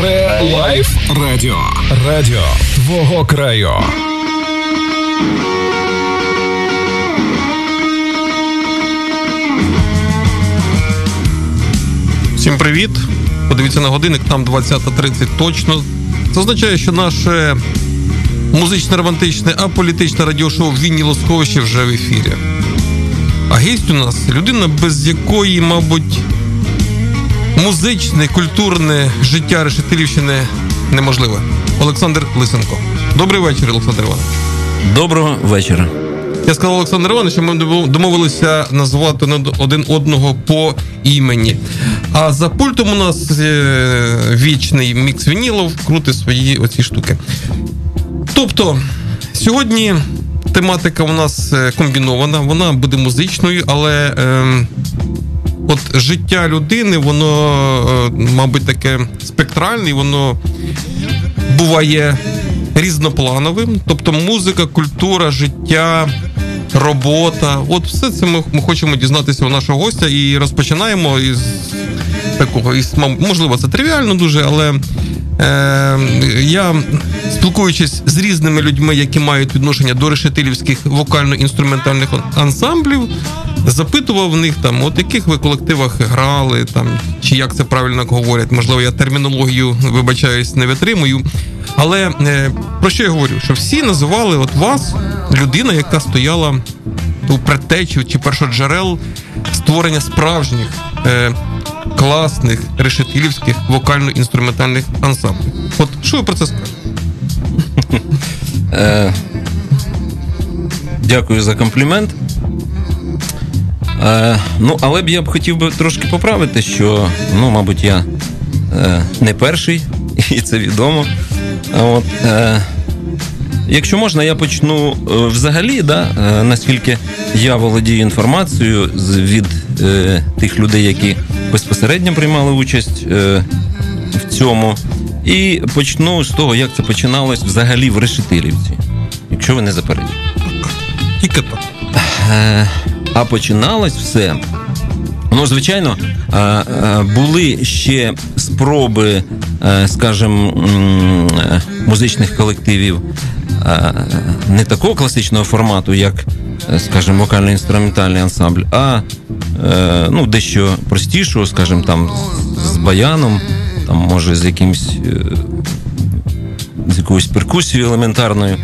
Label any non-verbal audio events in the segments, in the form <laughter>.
Ре Лайф Радіо. Радіо твого краю. Всім привіт! Подивіться на годинник, там 20.30 точно. Це означає, що наше музичне романтичне, аполітичне радіошоу Вінілосховище вже в ефірі. А гість у нас людина, без якої, мабуть, музичне, культурне життя Решетилівщини неможливе. Олександр Лисенко. Добрий вечір, Олександр Іванович. Доброго вечора. Я сказав Олександр Іванович, що ми домовилися назвати один одного по імені. А за пультом у нас е, вічний мікс вінілов крути свої оці штуки. Тобто, сьогодні тематика у нас е, комбінована, вона буде музичною, але е, от життя людини, воно, е, мабуть, таке спектральне, воно буває різноплановим. Тобто музика, культура, життя робота. От все це ми, ми хочемо дізнатися у нашого гостя і розпочинаємо із такого, із, можливо, це тривіально дуже, але е, я спілкуючись з різними людьми, які мають відношення до решетилівських вокально-інструментальних ансамблів. Запитував в них там, от яких ви колективах грали, там чи як це правильно говорять. Можливо, я термінологію вибачаюсь, не витримую. Але е, про що я говорю? Що всі називали от вас людина, яка стояла у предтечі чи першоджерел створення справжніх е, класних решетилівських вокально-інструментальних ансамблів. От що ви про це скажете? Е, Дякую за комплімент. Е, Ну, але б я б хотів би трошки поправити, що, ну, мабуть, я е, не перший, <laughs> і це відомо. От, е, Якщо можна, я почну е, взагалі, да, е, наскільки я володію інформацією від е, тих людей, які безпосередньо приймали участь е, в цьому. І почну з того, як це починалось взагалі в Решетилівці, якщо ви не заперечуєте. Тільки так. Е, а починалось все. Ну, звичайно, були ще спроби, скажімо, музичних колективів не такого класичного формату, як, скажімо, вокально-інструментальний ансамбль, а ну, дещо простішого, скажімо, там з баяном, там, може, з якимсь е, з якоюсь перкусією елементарною.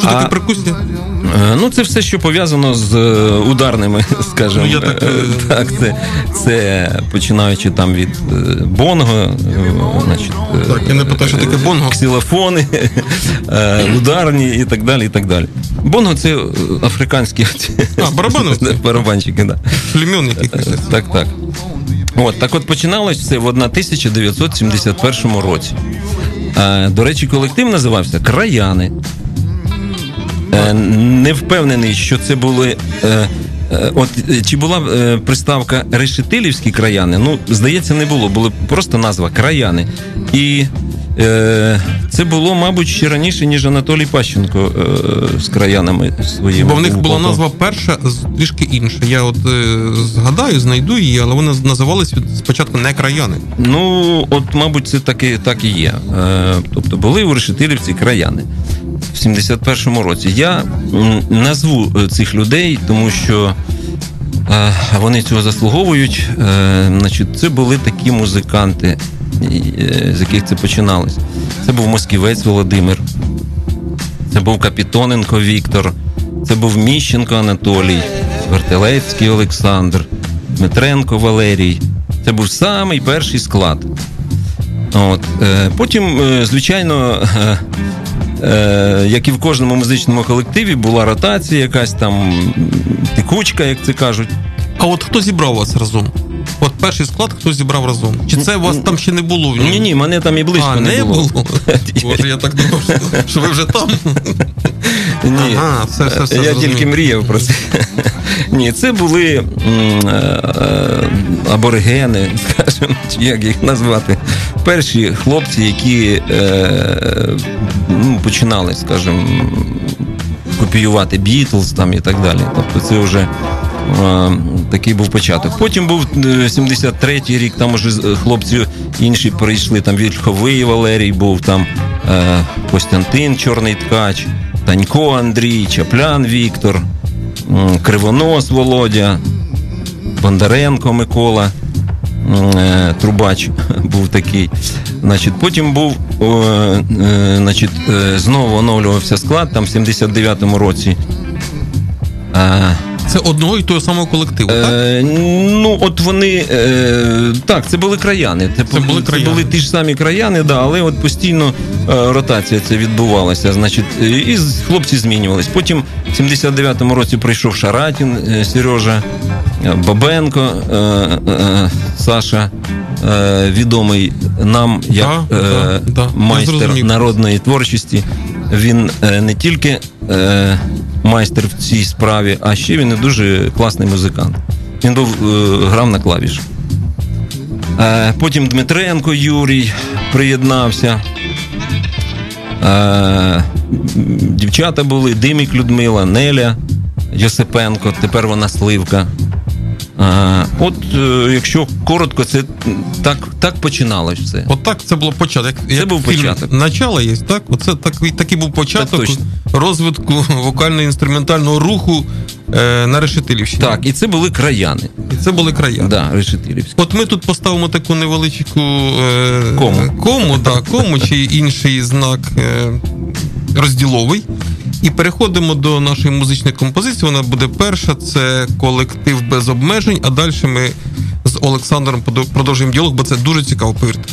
Що таке перкусія? Е, ну, це все, що пов'язано з е, ударними, <laughs> скажімо. Ну, так, так, це це починаючи там від бонго, значить, так, я не питаю, що таке бонго. ксилофони, <laughs> ударні і так далі. і так далі. Бонго це африканські <laughs> а, барабани? барабанчики, да. Племін якихось. Так, так. От, Так от починалось все в 1971 році. До речі, колектив називався Краяни. Е, не впевнений, що це були. Е, е, от чи була приставка Решетилівські краяни? Ну, здається, не було. Була просто назва краяни. І це було, мабуть, ще раніше, ніж Анатолій Пащенко е, з краянами своїми. Бо в них була назва перша, трішки інша. Я от е, згадаю, знайду її, але вони називались спочатку не краяни. Ну, от, мабуть, це так і, так і є. Е, тобто були у Решетилівці краяни в 71-му році. Я назву е, цих людей, тому що е, вони цього заслуговують. Е, значить, Це були такі музиканти, з яких це починалось. Це був Москівець Володимир, це був Капітоненко Віктор, це був Міщенко Анатолій, Вертелецький Олександр, Дмитренко Валерій. Це був самий перший склад. От. Потім, звичайно, е, як і в кожному музичному колективі, була ротація, якась там текучка, як це кажуть. А от хто зібрав вас разом? От перший склад хто зібрав разом? Чи це у вас там ще не було? Ні, ні, мене там і близько а, не, не було. було? <laughs> Боже, я так думав, що ви вже там. Ні, ага, все, все, все Я зрозуміло. тільки мріяв про це. <laughs> Ні, це були е, е, аборигени, <laughs> скажімо, як їх назвати. Перші хлопці, які е, ну, починали, скажімо, копіювати Бітлз там і так далі. Тобто це вже Такий був початок. Потім був 73-й рік, там уже хлопці інші прийшли. Там Вільховий Валерій був, там Костянтин Чорний Ткач, Танько Андрій, Чаплян Віктор, Кривонос Володя, Бондаренко Микола. Е, трубач <laughs> був такий. Значить, Потім був е, значить, е, знову оновлювався склад там в 79-му році. Це одного і того самого колективу, так? Е, Ну, от вони. Е, Так, це були краяни. Це, це були краяни. Це були ті ж самі краяни, да, але от постійно е, ротація це відбувалася. Значить, І хлопці змінювались. Потім в 79-му році прийшов Шаратін, е, Сережа, е, Бабенко, е, е, Саша. Е, відомий нам як да, е, да, майстер народної творчості. Він е, не тільки е, майстер в цій справі, а ще він і дуже класний музикант. Він був е, грав на клавіш. Е, потім Дмитренко Юрій приєднався. Е, дівчата були Димік Людмила, Неля Йосипенко, тепер вона Сливка. От якщо коротко, це так так починалось все. От так це було початок. Це як був фільм початок. Начало є, так? Оце так, такий був початок так, розвитку вокально-інструментального руху е, на Решетилівщині. Так, і це були краяни. І це були краяни. Да, Решетилівські. От ми тут поставимо таку невеличку е, кому, кому, да, кому чи інший знак е, розділовий. І переходимо до нашої музичної композиції. Вона буде перша. Це колектив без обмежень. А далі ми з Олександром продовжуємо діалог, бо це дуже цікаво. Повірте.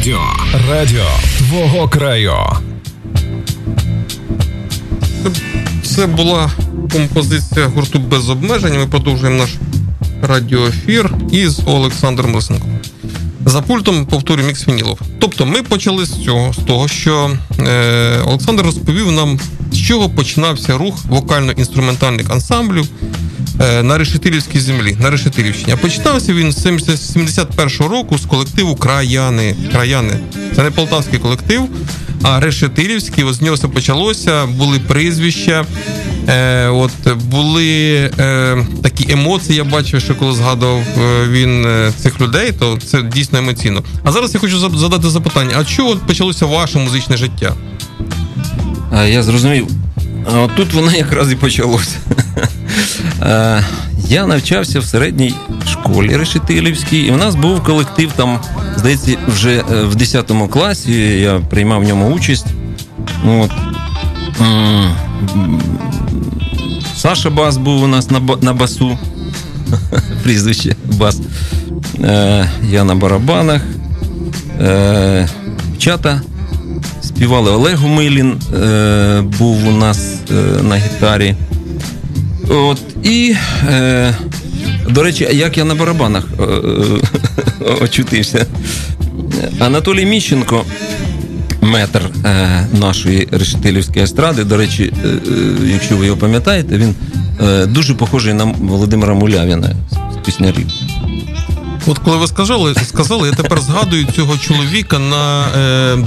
Радіо. Радіо твого краю. Це була композиція гурту без обмежень. Ми продовжуємо наш радіоефір із Олександром Лисенком. За пультом повторюю мікс Вінілов. Тобто ми почали з цього, з того, що е, Олександр розповів нам, з чого починався рух вокально-інструментальних ансамблів на Решетилівській землі, на Решетилівщині. А починався він з 71-го року з колективу Краяни. Краяни. Це не полтавський колектив, а Решетилівський. Ось з нього все почалося, були прізвища. Е, От були е, такі емоції. Я бачив, що коли згадував е, він е, цих людей, то це дійсно емоційно. А зараз я хочу задати запитання: а чого почалося ваше музичне життя? Я зрозумів. От тут воно якраз і почалося. Е, Я навчався в середній школі Решетилівській, і в нас був колектив там, здається, вже е, в 10 класі я приймав в ньому участь. От. М, м, Саша Бас був у нас на, на басу. <laughs> Прізвище Бас. Е, Я на барабанах. Е, Чата співали Олег Гумилін, був у нас на гітарі. От, і, е, до речі, як я на барабанах е, е, <laughs> очутився. Анатолій Міщенко, метр е, нашої решетилівської естради, до речі, е, е, якщо ви його пам'ятаєте, він е, дуже похожий на Володимира Мулявіна з піснярів. От коли ви сказали, сказали, я тепер згадую цього чоловіка на е,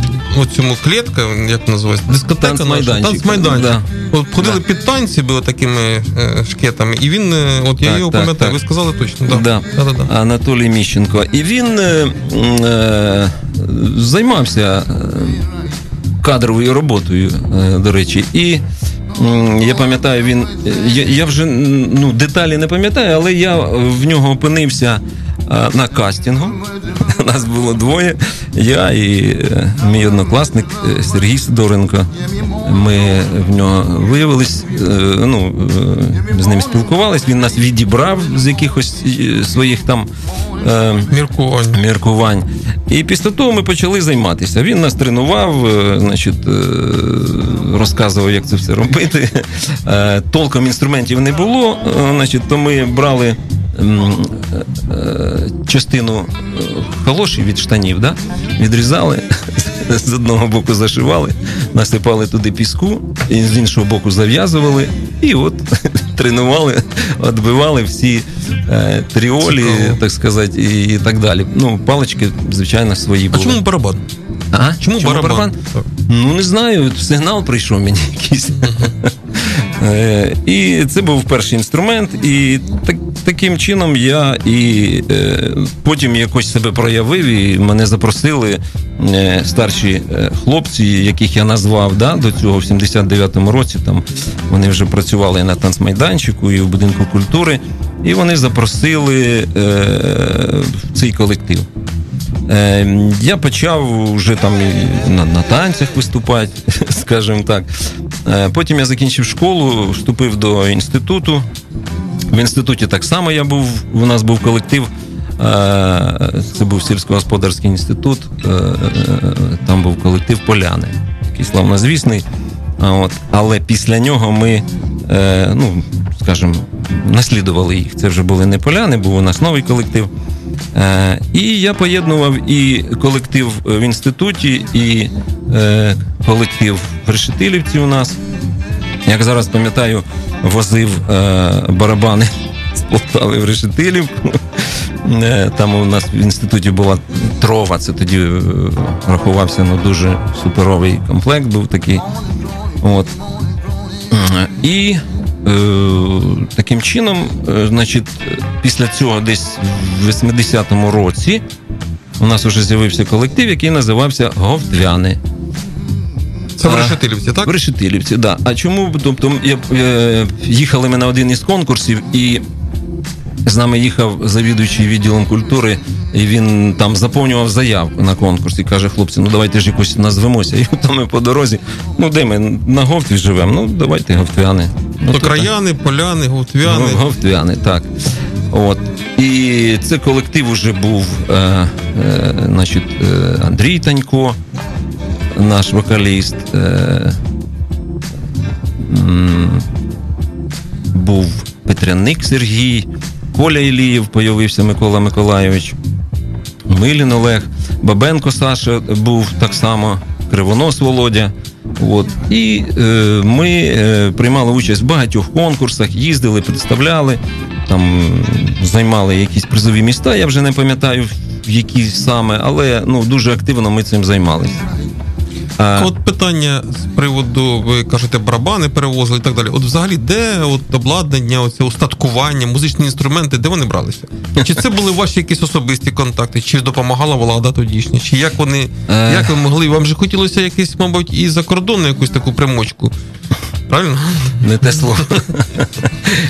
оцьому клітка, як називається, дискотека наша, Танцмайданчик. Да. От ходили Да. під танці, були такими е, шкетами, і він, е, от я Так, його так, пам'ятаю, так. ви сказали точно. Да. Да. Да-да-да. Анатолій Міщенко. І він е, е, займався е, кадровою роботою, е, до речі. І я пам'ятаю, він. Я, я вже ну, деталі не пам'ятаю, але я в нього опинився на кастингу. <laughs> Нас було двоє. Я і е, мій однокласник е, Сергій Сидоренко. Ми в нього виявились, е, ну, е, з ним спілкувались. Він нас відібрав з якихось е, своїх там е, Міркування. міркувань. І після того ми почали займатися. Він нас тренував, е, значить, е, розказував, як це все робити. <laughs> Е, Толком інструментів не було, е, значить, то ми брали. Е, е, Частину е, халоші від штанів, да? відрізали, <laughs> з одного боку зашивали, насипали туди піску, і з іншого боку зав'язували, і от <laughs> тренували, відбивали всі е, тріолі, Цікаво. так сказати, і, і так далі. Ну, палички, звичайно, свої А були. чому барабан? А? Чому, барабан? Так. Ну, не знаю, сигнал прийшов мені якийсь. <laughs> Е, І це був перший інструмент, і так, таким чином я і е, потім якось себе проявив, і мене запросили е, старші хлопці, яких я назвав да, до цього в 79-му році. Там вони вже працювали на танцмайданчику і в будинку культури, і вони запросили цей колектив. Я почав вже там на, на танцях виступати, <laughs> скажімо так. Потім я закінчив школу, вступив до інституту. В інституті так само я був, у нас був колектив. е, Це був сільськогосподарський інститут, е, там був колектив Поляни, такий славнозвісний. От. Але після нього ми, е, ну, скажімо, наслідували їх. Це вже були не поляни, був у нас новий колектив. Е, І я поєднував і колектив в інституті, і е, колектив Решетилівці у нас. Як зараз пам'ятаю, возив е, барабани з Полтави в Решетилівку. Е, Там у нас в інституті була трова, це тоді е, рахувався ну, дуже суперовий комплект, був такий. От. Е, І е, таким чином, значить, після цього, десь в 80-му році, у нас вже з'явився колектив, який називався Говтвяни. Це в Решетилівці, так? В Решетилівці, да. А чому? Тобто, я, е, їхали ми на один із конкурсів, і з нами їхав завідуючий відділом культури, і він там заповнював заявку на конкурс і каже: хлопці, ну давайте ж якось назвемося. <laughs> І то ми по дорозі, ну де ми на Говтві живемо? Ну давайте Говтвяни. Ну, То так. краяни, поляни, говтвяни. Ну, Говтвяни, так. От. І це колектив вже був е, е, значить, е, Андрій Танько, наш вокаліст. Е, був Петряник Сергій, Коля Ілієв появився Микола Миколайович, Милін Олег, Бабенко Саша був так само, Кривонос Володя. От. І е, ми е, приймали участь в багатьох конкурсах, їздили, представляли, там займали якісь призові міста. Я вже не пам'ятаю, які саме, але ну, дуже активно ми цим займалися. А... От питання з приводу, ви кажете, барабани перевозили і так далі. От взагалі, де от обладнання, оце устаткування, музичні інструменти, де вони бралися? Чи це були ваші якісь особисті контакти? Чи допомагала влада тодішня? Чи як вони е. як ви могли? Вам же хотілося якийсь, мабуть, і за кордону якусь таку примочку? Правильно? Не те слово.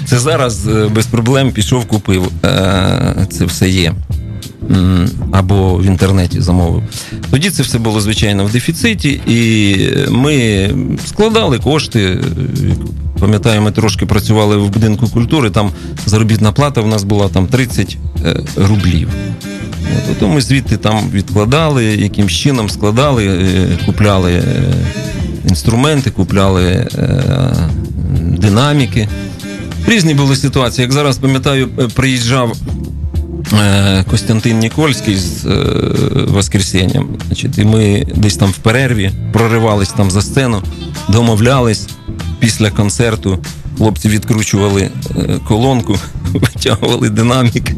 Це зараз е, без проблем пішов, купив. Е, це все є або в інтернеті замовив. Тоді це все було звичайно в дефіциті, і ми складали кошти. Пам'ятаю, ми трошки працювали в будинку культури. Там заробітна плата в нас була там 30 е, рублів. От, То ми звідти там відкладали, яким чином складали, е, купляли е, інструменти, купляли динаміки. Різні були ситуації. Як зараз пам'ятаю, приїжджав Костянтин Нікольський з е, Воскресенням. Значить, І ми десь там в перерві проривались там за сцену, домовлялись після концерту. Хлопці відкручували е, колонку, <laughs> витягували динамік,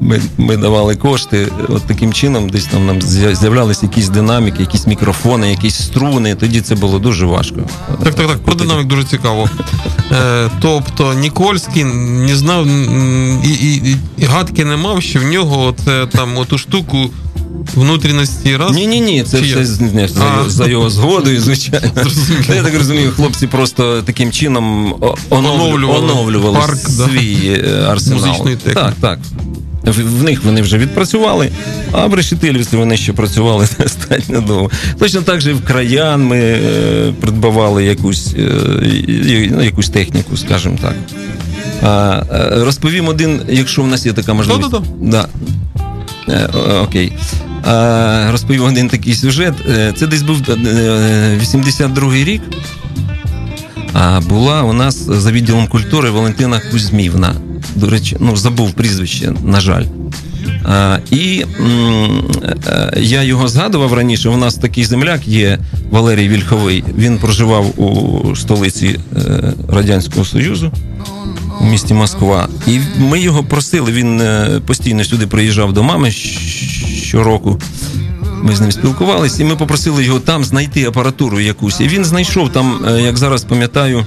ми ми давали кошти. От таким чином, десь там нам з'являлися якісь динаміки, якісь мікрофони, якісь струни. Тоді це було дуже важко. Так, так, так. Про динамік дуже цікаво. Е, Тобто Нікольський не знав і, і, і гадки не мав, що в нього це там оту штуку внутрішності раз? Ні, ні, ні, це все не, за, за його згодою, звичайно. Я так розумію, хлопці просто таким чином оновлювали, оновлювали парк, свій да. Е, арсенал. Музичної техніки. Так, так. В них вони вже відпрацювали, а в решетилівстві вони ще працювали <laughs> достатньо довго. Точно так же і в краян ми е, придбавали якусь е, ну, якусь техніку, скажімо так. Е, Розповім один, якщо в нас є така можливість. Да. Окей. Розповів один такий сюжет. Е, це десь був 82-й е, рік. А була у нас за відділом культури Валентина Кузьмівна. До речі, ну забув прізвище, на жаль. І я його згадував раніше. У нас такий земляк є Валерій Вільховий. Він проживав у столиці Радянського Союзу у місті Москва. І ми його просили. Він постійно сюди приїжджав до мами щороку. Ми з ним спілкувалися, і ми попросили його там знайти апаратуру якусь. І він знайшов там, е, як зараз пам'ятаю,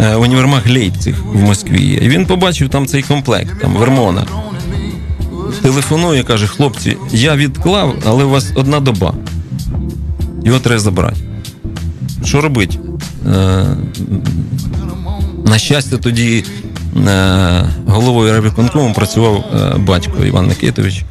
е, універмаг Лейпциг в Москві. І він побачив там цей комплект, там Вермона. Телефонує, каже: хлопці, я відклав, але у вас одна доба. Його треба забрати. Що робити? Е, на щастя, тоді головою райвиконкому працював батько Іван Никитович.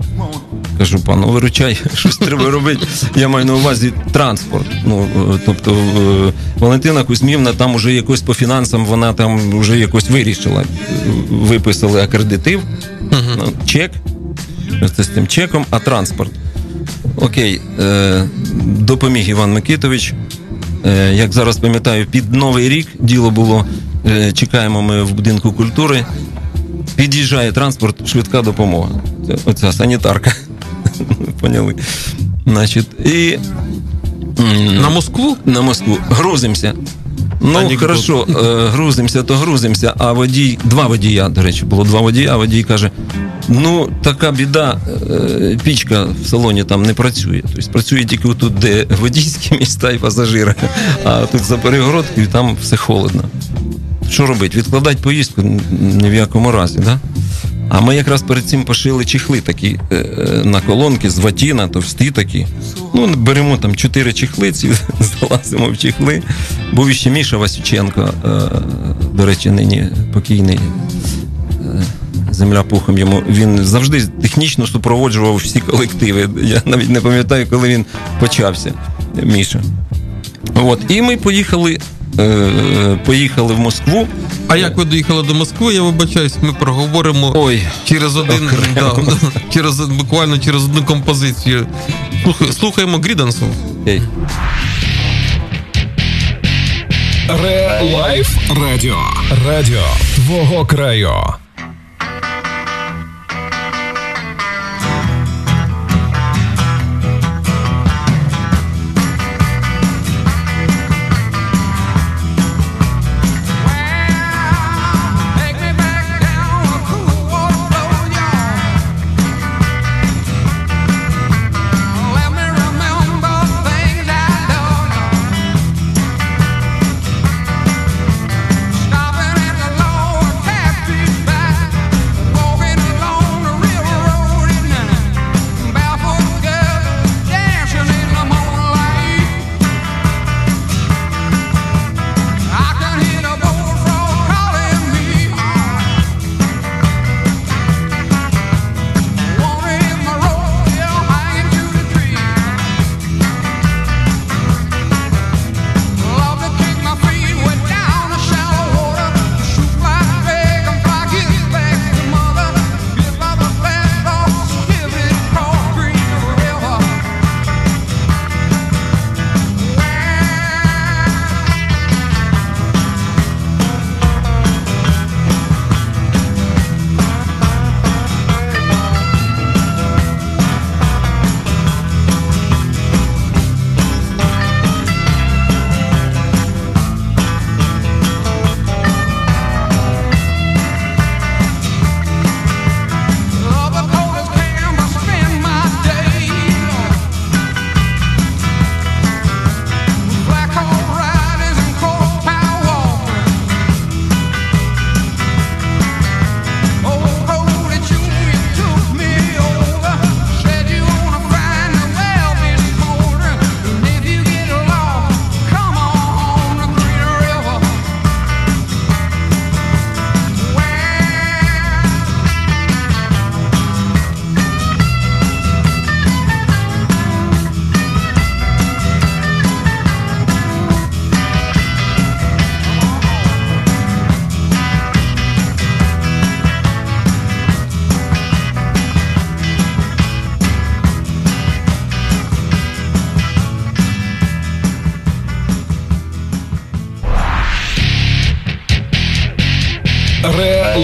Кажу, пану, виручай, <laughs> щось треба робити. Я маю на увазі транспорт. Ну е, тобто е, Валентина Кузьмівна там уже якось по фінансам вона там вже якось вирішила. Виписали акредитив, uh чек. Це з тим чеком, а транспорт. Окей, е, допоміг Іван Микитович. Е, Як зараз пам'ятаю, під новий рік діло було. Е, чекаємо ми в будинку культури. Під'їжджає транспорт, швидка допомога. Оця санітарка. <laughs> Поняли. Значить, і на Москву? На Москву. Грузимося. Ну, Анекдот. хорошо, е, грузимося, то грузимося, а водій, два водія, до речі, було два водія, а водій каже: ну, така біда, е, пічка в салоні там не працює. Тобто працює тільки тут, де водійські міста і пасажири, а тут за перегородкою там все холодно. Що робити? Відкладати поїздку ні в якому разі, да? А ми якраз перед цим пошили чехли такі е, е, на колонки з ватіна, товсті такі. Ну, беремо там чотири чехлиці, <laughs> залазимо в чехли. Був іще Міша Васюченко, е, до речі, нині покійний. Земля пухом йому він завжди технічно супроводжував всі колективи. Я навіть не пам'ятаю, коли він почався. Міша. От. І ми поїхали поїхали в Москву. А як ви доїхали до Москви, я вибачаюсь, ми проговоримо Ой, через один да, <laughs> через буквально через одну композицію. Слухаємо Creedence. Ре Лайф Радіо. Радіо твого краю.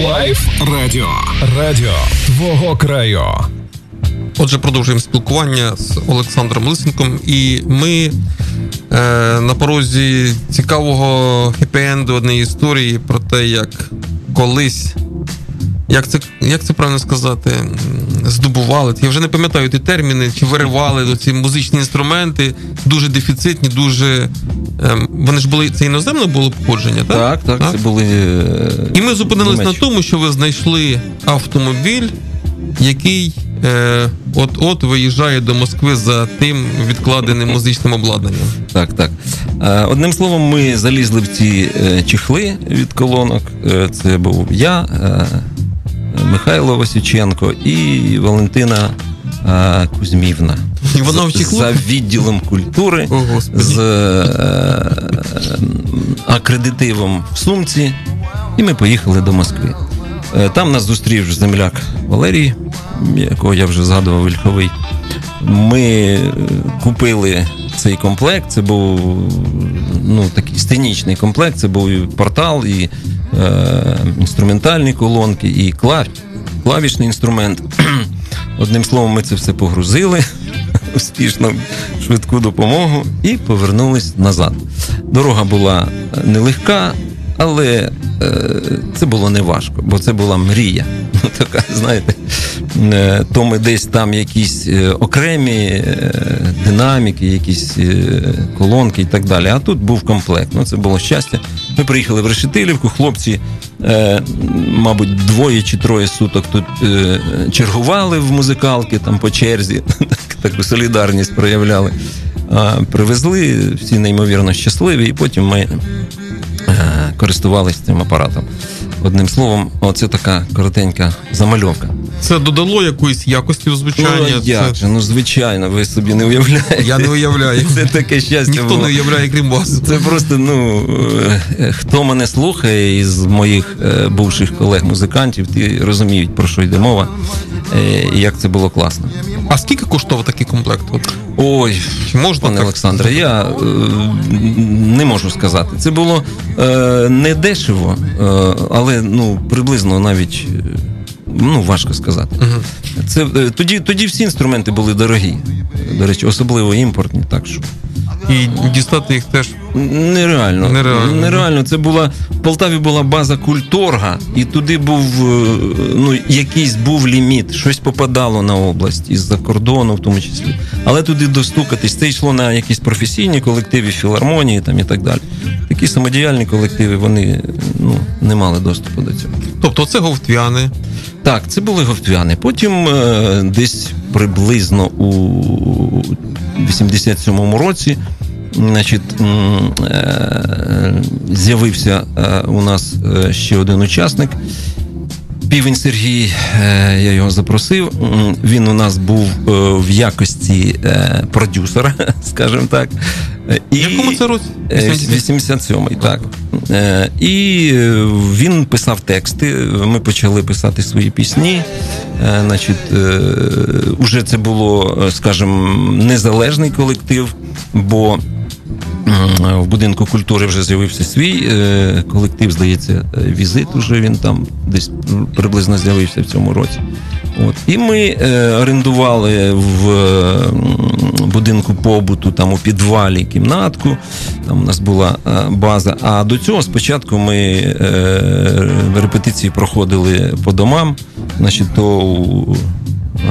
Лайф Радіо. Радіо твого краю. Отже, продовжуємо спілкування з Олександром Лисенком, і ми е, на порозі цікавого хеппі-енду однієї історії про те, як колись. Як це, як це правильно сказати? Здобували. Я вже не пам'ятаю ті терміни, чи виривали ці музичні інструменти, дуже дефіцитні, дуже. ем, вони ж були це іноземне було походження, так? Так, так, це були. е, І ми зупинились на тому, що ви знайшли автомобіль, який е, от-от виїжджає до Москви за тим відкладеним музичним обладнанням. Так, так. Е, Одним словом, ми залізли в ці е, чехли від колонок. Це був я, Михайло Васюченко і Валентина е, Кузьмівна. І вона в За відділом культури О, з е, акредитивом в сумці, і ми поїхали до Москви. Е, Там нас зустрів земляк Валерій, якого я вже згадував Вільховий. Ми е, купили цей комплект. Це був ну, такий сценічний комплект. Це був і портал, і е, інструментальні колонки, і клав, клавішний інструмент. <clears throat> Одним словом, ми це все погрузили <laughs> успішно швидку допомогу і повернулись назад. Дорога була нелегка, але е, це було не важко, бо це була мрія. <laughs> Ну, така, знаєте, е, то ми десь там якісь е, окремі е, динаміки, якісь е, колонки і так далі. А тут був комплект. Ну, це було щастя. Ми приїхали в Решетилівку, хлопці, е, мабуть, двоє чи троє суток тут чергували в музикалки там по черзі, <laughs> таку солідарність проявляли. Привезли всі неймовірно щасливі, і потім ми е, користувалися цим апаратом. Одним словом, оце така коротенька замальовка. Це додало якоїсь якості у звучання. Ну, як Це- же, ну звичайно, ви собі не уявляєте. Я не уявляю. <laughs> Це таке щастя. Ніхто було. не уявляє, крім вас. Це просто, ну е, хто мене слухає із моїх е, бувших колег-музикантів, ті розуміють, про що йде мова, е, і як це було класно. А скільки коштував такий комплект? От, Ой, можна пане Олександре, я е, не можу сказати. Це було е, не дешево, е, але ну приблизно навіть е, ну важко сказати. Це е, тоді, тоді всі інструменти були дорогі. До речі, особливо імпортні, так що. і дістати їх теж. Нереально. Нереально. Нереально. Це була в Полтаві була база культорга, і туди був е, ну якийсь був ліміт, щось попадало на область із-за кордону, в тому числі. Але туди достукатись, це йшло на якісь професійні колективи, філармонії там і так далі. Такі самодіяльні колективи вони ну не мали доступу до цього. Тобто це говтвяни. Так, це були говтвяни. Потім е, десь приблизно у 87-му році. Значить, е, з'явився е, у нас е, ще один учасник. Півень Сергій, е, я його запросив. Він у нас був в якості продюсера, <laughs> скажімо так. В якому це році? Е, 80? 87-й, так. І він писав тексти. Ми почали писати свої пісні. Значить, уже це було, скажімо, незалежний колектив, бо в будинку культури вже з'явився свій е, колектив, здається, е, візит. Уже він там десь приблизно з'явився в цьому році. От. І ми е, орендували в будинку побуту, там у підвалі кімнатку. Там у нас була база. А до цього спочатку ми репетиції проходили по домам. Значить, то у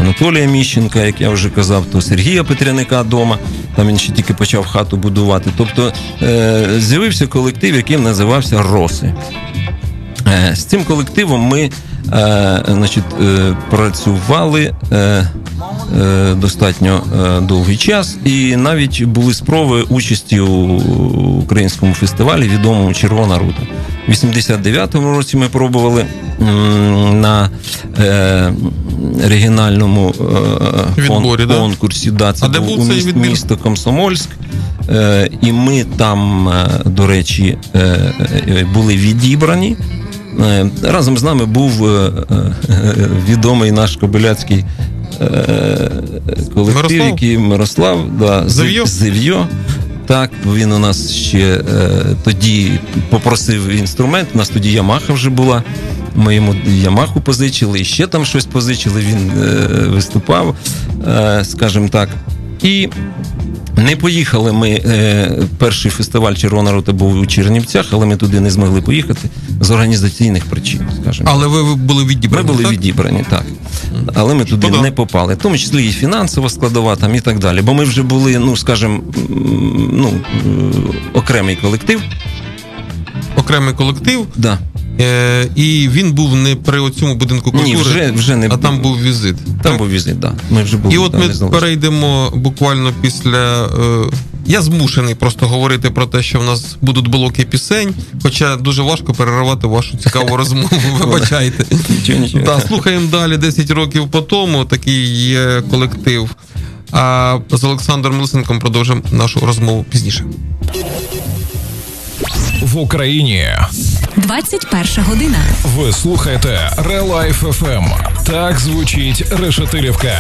Анатолія Міщенка, як я вже казав, то Сергія Петряника вдома. Там він ще тільки почав хату будувати. Тобто е, з'явився колектив, який називався Роси. Е, З цим колективом ми е, значить, е, працювали е, е, достатньо е, довгий час, і навіть були спроби участі у українському фестивалі, відомому Червона рута. У 89-му році ми пробували на е, регіональному е, Відборі, да? конкурсі. Да, це А де був у міст- відбір? місто Комсомольськ. Е, і ми там, е, до речі, е, е, були відібрані. Разом з нами був відомий наш кобиляцький колектив, Мирослав? який Мирослав, да, Зав'йо? Так, він у нас ще е, тоді попросив інструмент. У нас тоді Ямаха вже була. Ми йому Ямаху позичили, і ще там щось позичили. Він е, виступав, е, скажімо так. І не поїхали ми. Е, перший фестиваль Червона рота був у Чернівцях, але ми туди не змогли поїхати з організаційних причин, скажімо. Але ви були Ми відібрані. були так? відібрані, так. Але ми туди Шкода. не попали. В тому числі і фінансова складова там і так далі. Бо ми вже були, ну скажімо, ну, окремий колектив. Окремий колектив, Да. Е, і він був не при цьому будинку культури, Ні, вже, вже не а там був візит. там так? був візит, да. Ми вже були І от ми перейдемо буквально після. Е, я змушений просто говорити про те, що в нас будуть блоки пісень, хоча дуже важко переривати вашу цікаву <laughs> розмову. Вибачайте. Нічого. Слухаємо далі 10 років по тому. Такий є колектив. А з Олександром Лисенком продовжимо нашу розмову пізніше. В Україні 21 година. ви слухаєте Релайф FM. Так звучить Решетилівка.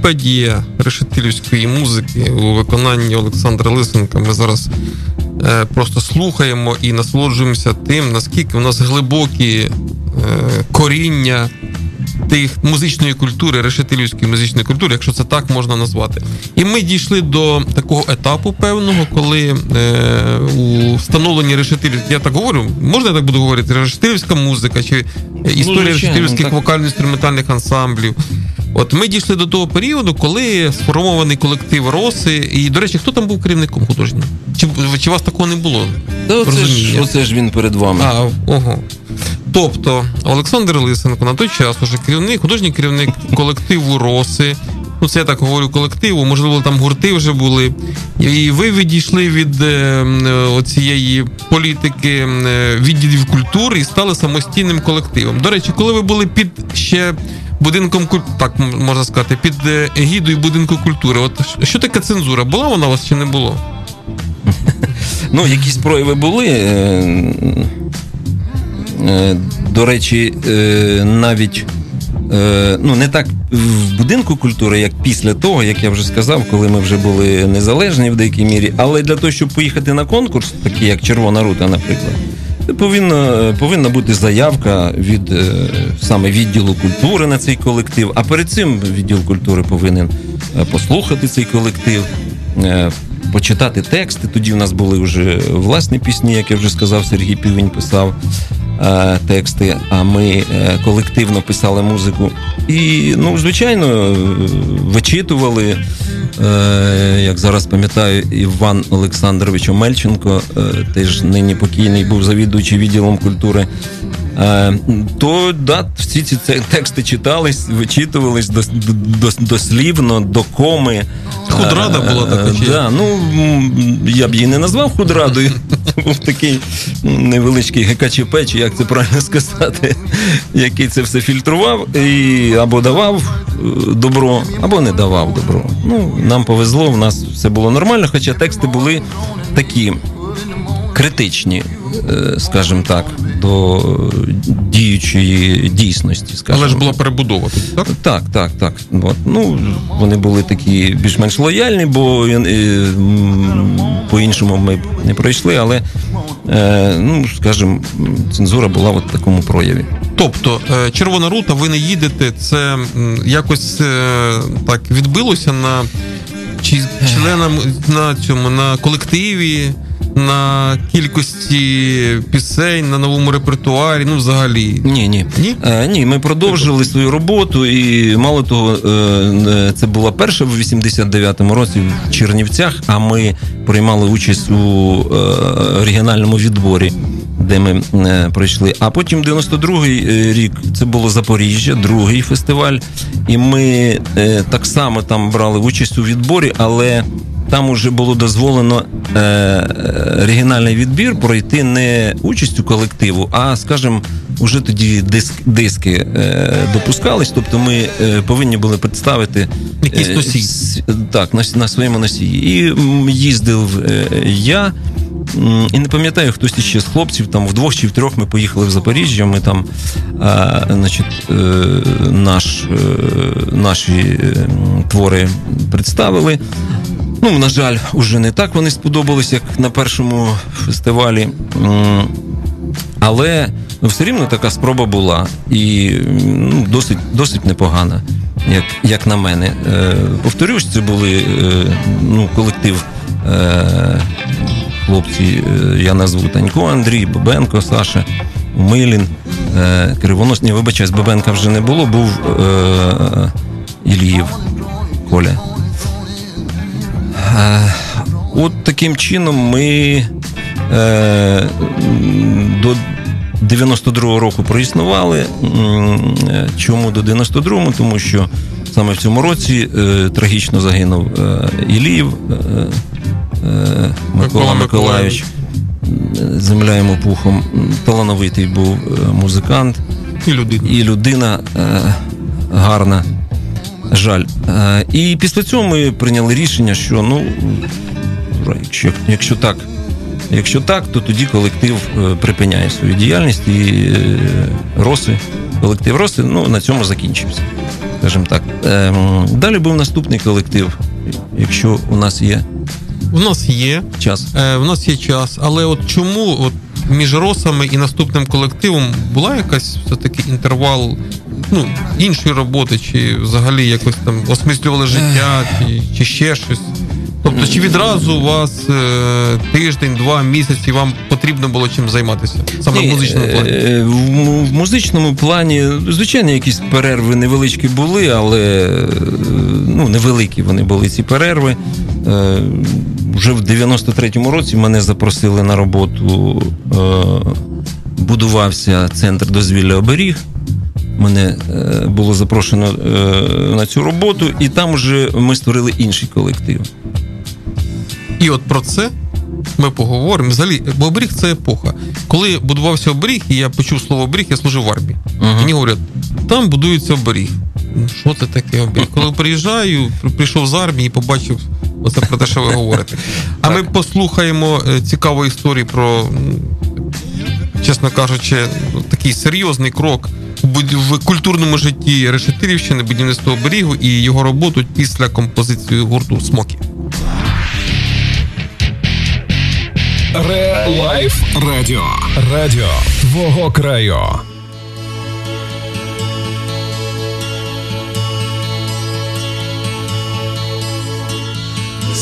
Вікіпедія решетилівської музики у виконанні Олександра Лисенка. Ми зараз е, просто слухаємо і насолоджуємося тим, наскільки у нас глибокі е, коріння тих музичної культури, решетилівської музичної культури, якщо це так можна назвати. І ми дійшли до такого етапу певного, коли е, у встановленні решетилів, я так говорю, можна я так буду говорити, решетилівська музика чи історія звичайно, решетилівських вокально-інструментальних ансамблів. От ми дійшли до того періоду, коли сформований колектив Роси. І, до речі, хто там був керівником художнім? Чи, чи вас такого не було? Та оце ж, оце ж він перед вами. А, ого. Тобто, Олександр Лисенко на той час уже керівник, художній керівник колективу Роси. Ну, це я так говорю колективу, можливо, там гурти вже були. І ви відійшли від е, е, оцієї політики е, відділів культури і стали самостійним колективом. До речі, коли ви були під ще будинком так можна сказати, під е, егідою будинку культури, от що таке цензура? Була вона у вас чи не було? <laughs> Ну, якісь прояви були. е, е, До речі, навіть ну, не так в будинку культури, як після того, як я вже сказав, коли ми вже були незалежні в деякій мірі. Але для того, щоб поїхати на конкурс, такий як Червона рута, наприклад, повинна, повинна бути заявка від е, саме відділу культури на цей колектив. А перед цим відділ культури повинен е, послухати цей колектив. е, Почитати тексти. Тоді в нас були вже власні пісні, як я вже сказав, Сергій Півень писав тексти, а ми е, колективно писали музику. І, ну, звичайно, е, вичитували, е, як зараз пам'ятаю, Іван Олександрович Омельченко, е, теж нині покійний, був завідуючий відділом культури. Е, То да, всі ці тексти читались, вичитувались дос, дос, дослівно, до коми. Худрада Е, була така, е, чи- Да, ну я б її не назвав худрадою. Це був такий невеличкий ГКЧП, чи як це правильно сказати, який це все фільтрував і або давав е, добро, або не давав добро. Ну, нам повезло, в нас все було нормально, хоча тексти були такі критичні, е, скажімо так, до діючої дійсності. Скажімо. Але ж була перебудова тут, так? Так, так, так. От. Ну, вони були такі більш-менш лояльні, бо е, по-іншому ми не пройшли, але, е, ну, скажімо, цензура була в такому прояві. Тобто, червона рута, ви не їдете, це якось так відбилося на чи членам на цьому на колективі, на кількості пісень, на новому репертуарі, ну взагалі. Ні, ні. Ні? Е, ні, ми продовжили свою роботу, і мало того, е, е, це була перша в 89-му році в Чернівцях, а ми приймали участь у е, регіональному відборі. Де ми е, пройшли. А потім 92-й е, рік це було Запоріжжя, другий фестиваль. І ми е, так само там брали участь у відборі, але там уже було дозволено е, е, регіональний відбір пройти не участю колективу, а, скажімо, уже тоді диск, диски е, допускались. Тобто ми е, повинні були представити носій. с- так, на, на своєму носії. І їздив е, я. І не пам'ятаю, хтось іще з хлопців, там вдвох чи втрьох ми поїхали в Запоріжжя. Ми там а, значить, е, наш, е, наші е, твори представили. Ну, на жаль, уже не так вони сподобались, як на першому фестивалі. Але все рівно така спроба була. І ну, досить, досить непогана, як, як на мене. Е, повторюсь, це були е, ну, колектив. Е, хлопці, е, я назву Танько Андрій, Бабенко, Саша, Умилін, е, Кривонос. Ні, вибачаюсь, Бабенка вже не було, був е, Іліїв Коля. Е, От таким чином ми е, до 92-го року проіснували. Чому до 92-го? Тому що саме в цьому році е, трагічно загинув е, Іліїв Микола Микола Миколаївич. Земля йому пухом. Талановитий був е, музикант І людина. і людина е, гарна. Жаль. Е, і після цього ми прийняли рішення, що ну, якщо, якщо так, якщо так, то тоді колектив е, припиняє свою діяльність і е, роси, колектив роси ну, на цьому закінчився. Скажімо так. Е, далі був наступний колектив, якщо у нас є У нас є. час. Е, в нас є час, але от чому от між росами і наступним колективом була якась все-таки інтервал ну, іншої роботи, чи взагалі якось там осмислювали життя, чи, чи ще щось? Тобто, чи відразу у вас е, тиждень, два місяці вам потрібно було чим займатися? Саме в музичному плані? е, В, в музичному плані, звичайно, якісь перерви невеличкі були, але е, ну, невеликі вони були ці перерви. Е, Вже в 93-му році мене запросили на роботу. е, Будувався центр дозвілля оберіг. Мене е, було запрошено е, на цю роботу, і там вже ми створили інший колектив. І от про це ми поговоримо. Взагалі, бо оберіг це епоха. Коли будувався оберіг, і я почув слово оберіг, я служив в армії. Мгм. Мені говорять, там будується оберіг. Ну, Що це таке оберіг? Коли приїжджаю, прийшов з армії і побачив оце про те, що ви говорите. А ми послухаємо е, цікаву історію про, чесно кажучи, такий серйозний крок в культурному житті Решетилівщини, будівництво оберігу і його роботу після композиції гурту Смокі. Ре Лайф Радіо. Радіо твого краю.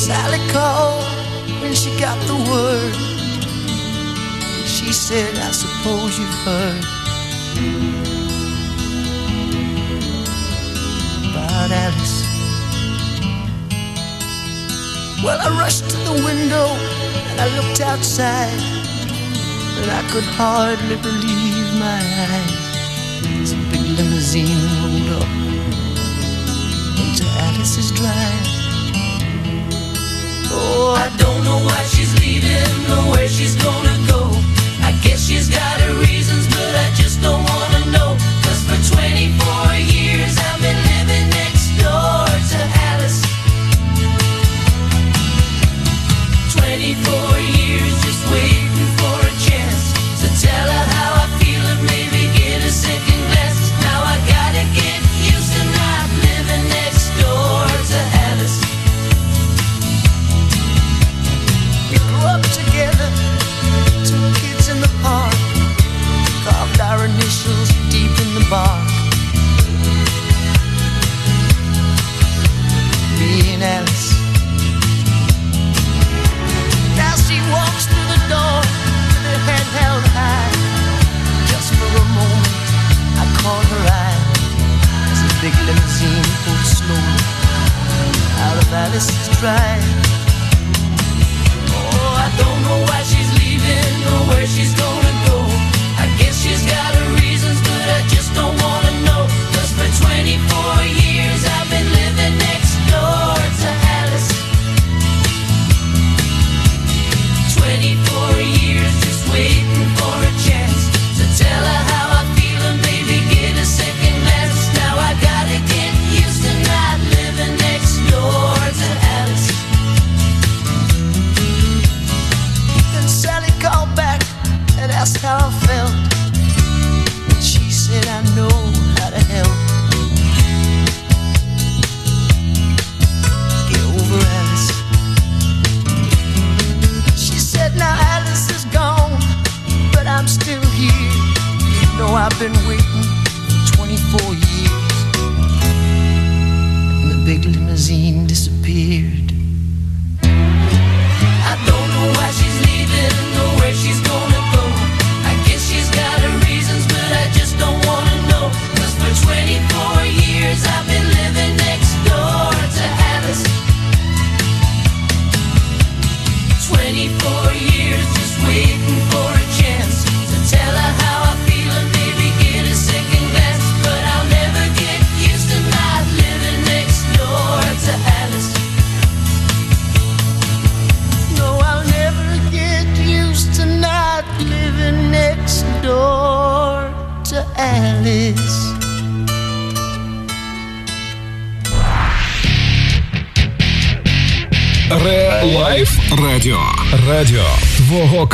Sally called when she got the word. She said, I suppose you've heard about Alice. Well, I rushed to the window and I looked outside, and I could hardly believe my eyes. This big limousine rolled up into Alice's drive. Oh, I don't know why she's leaving or where she's gonna go. I guess she's got her reasons, but I just don't wanna know. Cause for 24 years big limousine pulled slowly out of Alice's drive. Oh, I don't know why she's leaving or where she's gonna go. I guess she's got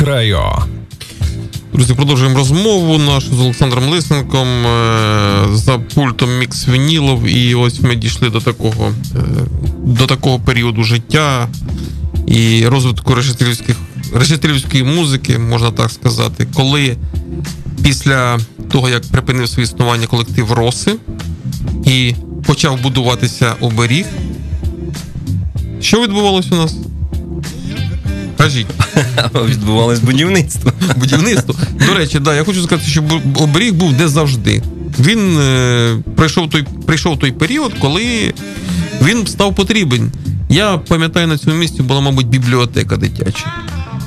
краю. Друзі, продовжуємо розмову нашу з Олександром Лисенком е, за пультом мікс вінілов. І ось ми дійшли до такого, е, до такого періоду життя і розвитку решетилівської музики, можна так сказати, коли після того, як припинив своє існування колектив Роси і почав будуватися оберіг. Що відбувалося у нас? Кажіть. Відбувалось будівництво. будівництво. До речі, да, я хочу сказати, що оберіг був не завжди. Він е, прийшов той, прийшов той період, коли він став потрібен. Я пам'ятаю, на цьому місці була, мабуть, бібліотека дитяча.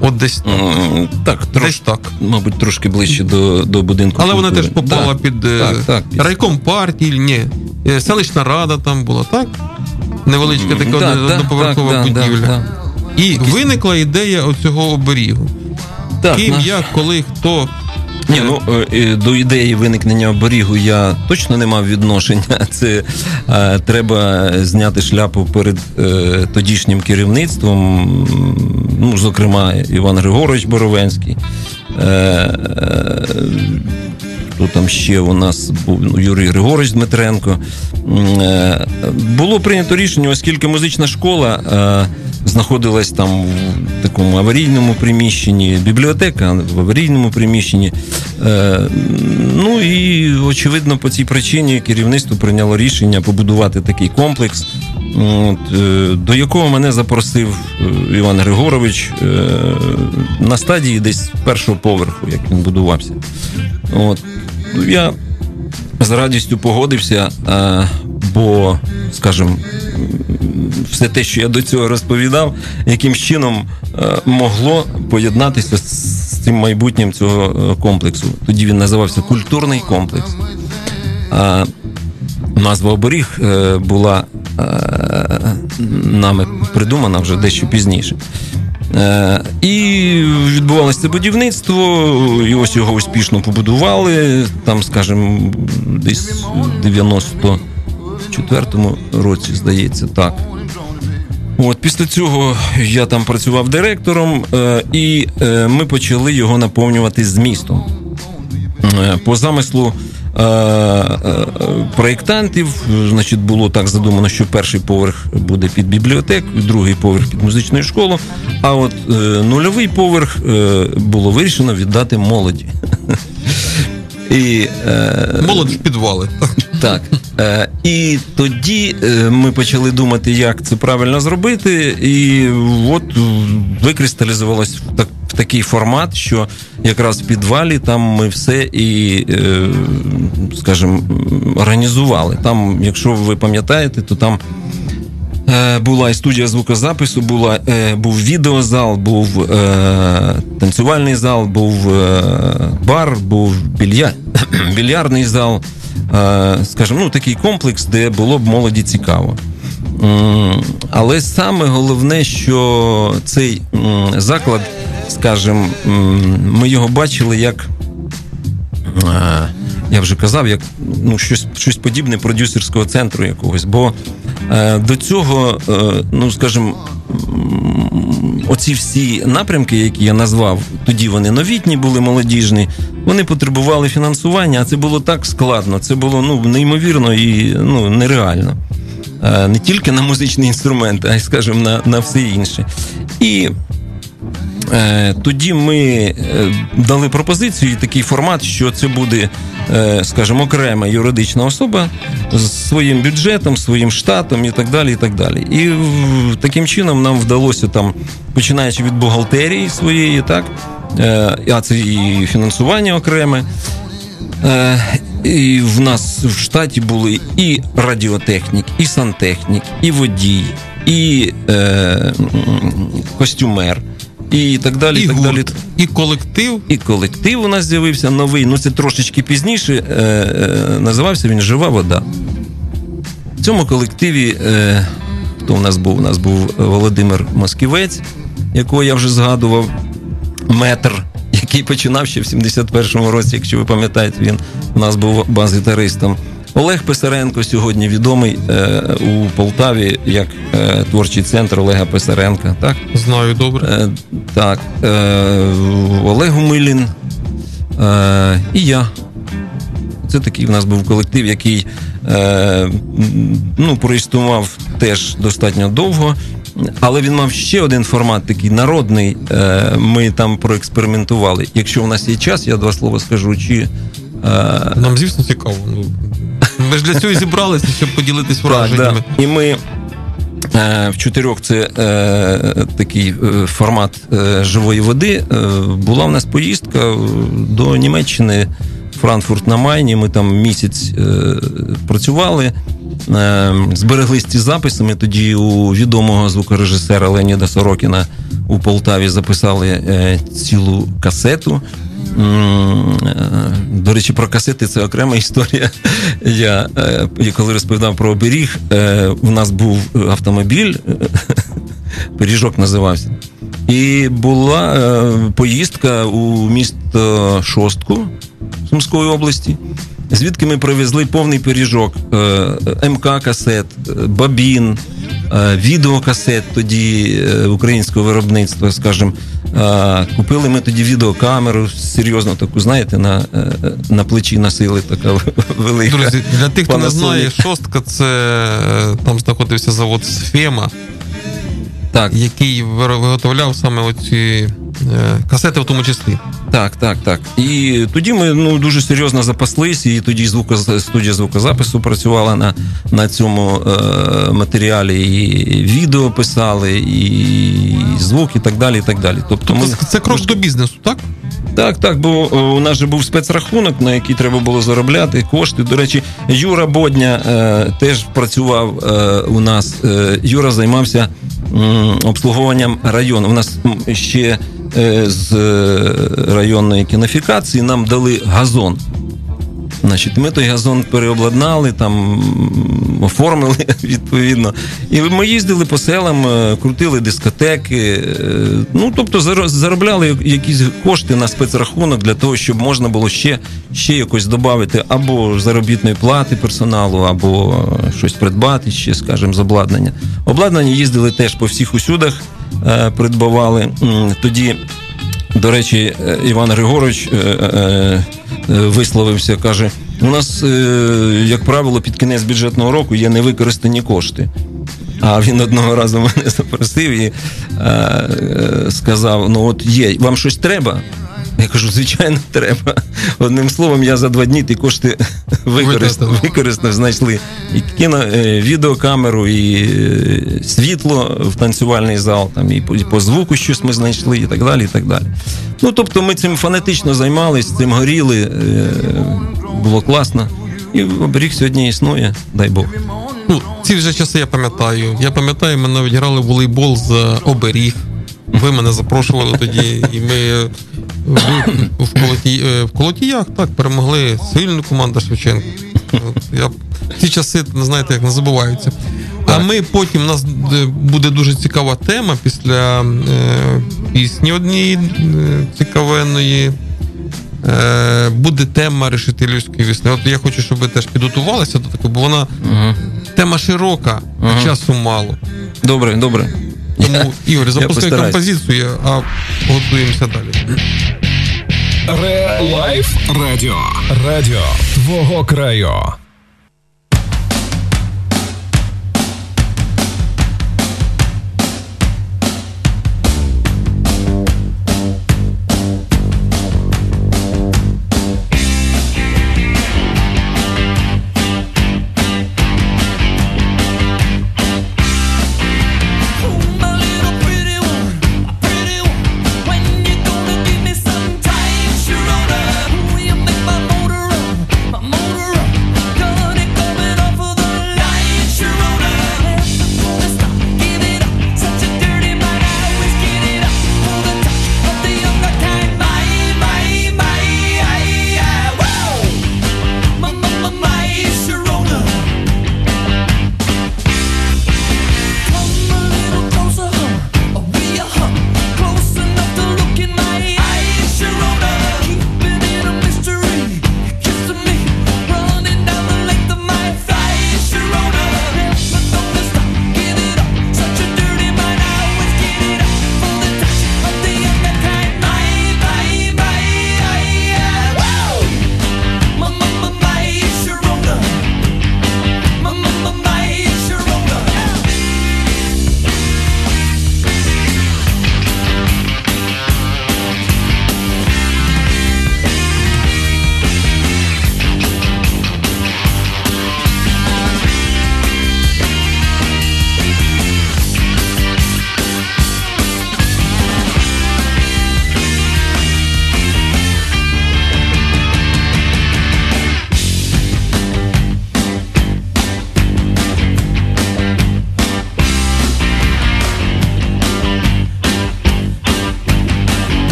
От десь так. М, Так, Десь трош, так. мабуть, трошки ближче до, до будинку. Але вона теж попала Да. під е, так, так, райком партії, ні. Е, Селищна рада там була, так? Невеличка така одноповерхова так, да, будівля. І виникла ідея оцього оберігу. Так, Ким, наш- як, коли, хто. Ні, ну е, до ідеї виникнення оберігу я точно не мав відношення. <laughs> Це е, треба зняти шляпу перед е, тодішнім керівництвом. Ну, зокрема, Іван Григорович Боровенський. Е, е, Хто там ще у нас був ну, Юрій Григорович Дмитренко. Е, Було прийнято рішення, оскільки музична школа е, знаходилась там в такому аварійному приміщенні, бібліотека в аварійному приміщенні. Е, Ну і очевидно, по цій причині керівництво прийняло рішення побудувати такий комплекс. Е, до якого мене запросив е, Іван Григорович на стадії десь першого поверху, як він будувався. От. Ну, я з радістю погодився, е, бо, скажімо, все те, що я до цього розповідав, яким чином е, могло поєднатися з цим майбутнім цього е, комплексу. Тоді він називався культурний комплекс. Назва оберіг була нами придумана вже дещо пізніше. Е, І відбувалося це будівництво, ось його успішно побудували. Там, скажімо, десь в 94-му році, здається, так. От після цього я там працював директором, е, і е, ми почали його наповнювати змістом. По замислу проєктантів, е, значить, було так задумано, що перший поверх буде під бібліотеку, другий поверх під музичну школу, а от е, нульовий поверх е, було вирішено віддати молоді. <laughs> І, е, Молодь в підвали. Так. Е, і тоді е, ми почали думати, як це правильно зробити, і от викристалізувалось в, так, в такий формат, що якраз в підвалі там ми все і, е, скажімо, організували. Там, якщо ви пам'ятаєте, то там була і студія звукозапису, була, е, був відеозал, був е, танцювальний зал, був е, бар, був білья... <clears throat> більярдний зал. Е, скажімо, ну, такий комплекс, де було б молоді цікаво. Але саме головне, що цей заклад, скажімо, ми його бачили як. Е, Я вже казав, як ну, щось, щось подібне продюсерського центру якогось. Бо е, до цього, е, ну скажімо, оці всі напрямки, які я назвав, тоді вони новітні були, молодіжні, вони потребували фінансування, а це було так складно, це було ну, неймовірно і ну, нереально. Не тільки на музичні інструменти, а й, скажімо, на, на все інше. І Тоді ми е, дали пропозицію такий формат, що це буде, е, скажімо, окрема юридична особа з своїм бюджетом, своїм штатом і так далі. І так далі. І таким чином нам вдалося там, починаючи від бухгалтерії своєї, так, е, а це і фінансування окреме. Е, І в нас в штаті були і радіотехнік, і сантехнік, і водій, і е, костюмер, і так далі. І І, так далі. і колектив. І колектив у нас з'явився новий. Ну це трошечки пізніше. Е, е, називався він Жива вода. В цьому колективі, е, хто у нас був? У нас був Володимир Москівець, якого я вже згадував, метр, який починав ще в 71-му році, якщо ви пам'ятаєте, він у нас був бас-гітаристом. Олег Писаренко сьогодні відомий е, у Полтаві як е, творчий центр Олега Писаренка. Так? Знаю добре. Е, так, е, Олег Гумилін е, і я. Це такий в нас був колектив, який е, ну, проіснував теж достатньо довго. Але він мав ще один формат, такий народний. Е, ми там проекспериментували. Якщо у нас є час, я два слова скажу. Чи, е, Нам, звісно, цікаво. Ми ж для цього і зібралися, щоб поділитись Так, да. І ми е, в чотирьох це е, такий е, формат е, живої води. Е, була в нас поїздка до Німеччини, Франкфурт на Майні. Ми там місяць е, працювали. Е, збереглись ці записи. Ми тоді у відомого звукорежисера Леоніда Сорокіна у Полтаві записали е, цілу касету. Е, До речі, про касети це окрема історія. <laughs> Я е, коли розповідав про оберіг, е, у нас був автомобіль, <laughs> пиріжок називався. І була поїздка у місто Шостку Сумської області, звідки ми привезли повний пиріжок МК-касет, е, бабін, е, відеокасет тоді українського виробництва, скажімо. Е, Купили ми тоді відеокамеру, серйозно таку, знаєте, на, е, на плечі носили така велика. Друзі, для тих, хто не знає, шостка це е, там знаходився завод Сфема, Так, який виготовляв саме оці е, касети в тому числі. Так, так, так. І тоді ми ну дуже серйозно запаслись, і тоді звуко, студія звукозапису працювала на, на цьому е, матеріалі, і відео писали, і звук, і так далі. і так далі. Тобто, ми, Тобто це крок до бізнесу, так? Так, так, бо е, у нас же був спецрахунок, на який треба було заробляти кошти. До речі, Юра Бодня е, теж працював е, у нас. Е, Юра займався обслуговуванням району. У нас ще е, з е, районної кінофікації нам дали газон. Значить, ми той газон переобладнали, там оформили <laughs> відповідно. І ми їздили по селам, е, крутили дискотеки. е, Ну, тобто заробляли якісь кошти на спецрахунок для того, щоб можна було ще, ще якось додати або заробітної плати персоналу, або е, щось придбати ще, скажімо, з обладнання. Обладнання їздили теж по всіх усюдах, придбавали. Тоді до речі, Іван Григорович висловився, каже: у нас, е, як правило, під кінець бюджетного року є невикористані кошти. А він одного разу <laughs> мене запросив і е, е, сказав: ну от є, вам щось треба? Я кажу, звичайно, треба. Одним словом, я за два дні ті кошти використав, використав знайшли і кіно, е, відеокамеру, і е, світло в танцювальний зал, там і по звуку щось ми знайшли, і так далі. і так далі. Ну, тобто ми цим фанатично займалися, цим горіли, е, було класно. І оберіг сьогодні існує, дай Бог. Ну, Ці вже часи я пам'ятаю. Я пам'ятаю, ми навіть грали в волейбол з оберіг. Ви мене запрошували тоді, і ми в е, в колотіях так перемогли сильну команду Шевченка. Я ці часи знаєте, як не забуваються. А ми потім у нас е, буде дуже цікава тема після е, пісні однієї е, цікавеної. Е, буде тема решетилівської вісни. От я хочу, щоб ви теж підготувалися до такого, бо вона угу. тема широка, а угу. часу мало. Добре, добре. Тому, Ігор, запускай я композицію, а готуємося далі. Реалайф Радіо. Радіо твого краю.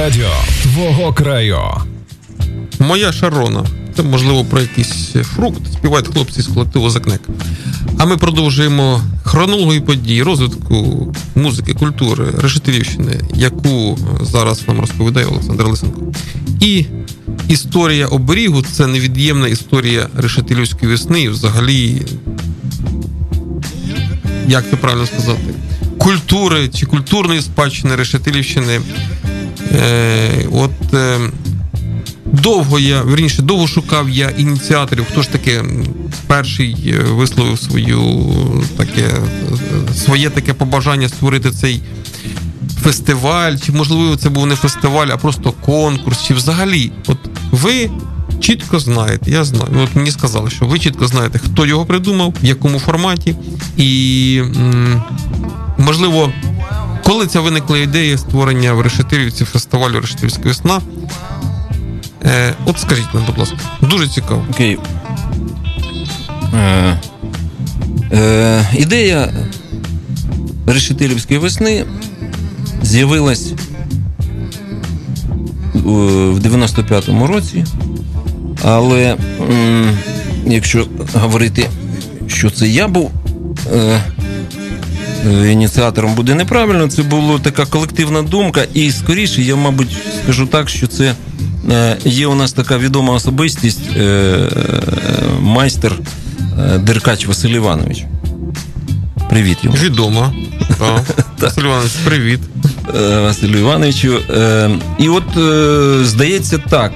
Радіо твого краю. Моя шарона. Це можливо про якийсь фрукт. Співають хлопці з колективу Закнек. А ми продовжуємо хронологію подій розвитку музики, культури Решетилівщини, яку зараз нам розповідає Олександр Лисенко. І історія оберігу це невід'ємна історія решетилівської весни. Взагалі, як це правильно сказати, культури чи культурної спадщини Решетилівщини. Е, от е, довго я, верніше, довго шукав я ініціаторів, хто ж таки перший е, висловив свою таке, своє таке побажання створити цей фестиваль, чи можливо це був не фестиваль, а просто конкурс, чи взагалі, от ви чітко знаєте, я знаю. От мені сказали, що ви чітко знаєте, хто його придумав, в якому форматі, і можливо, коли ця виникла ідея створення в Решетилівці фестивалю Решетилівська весна. Е, от скажіть нам, будь ласка, дуже цікаво. Окей. Е, е, ідея Решетилівської весни з'явилась в 95-му році, але якщо говорити, що це я був. Е, Ініціатором буде неправильно, це була така колективна думка, і скоріше я, мабуть, скажу так, що це е, є у нас така відома особистість, е, майстер е, Деркач Василь Іванович. Привіт йому. Відомо. <laughs> Василь Іванович, привіт. Василю Івановичу. І от здається так,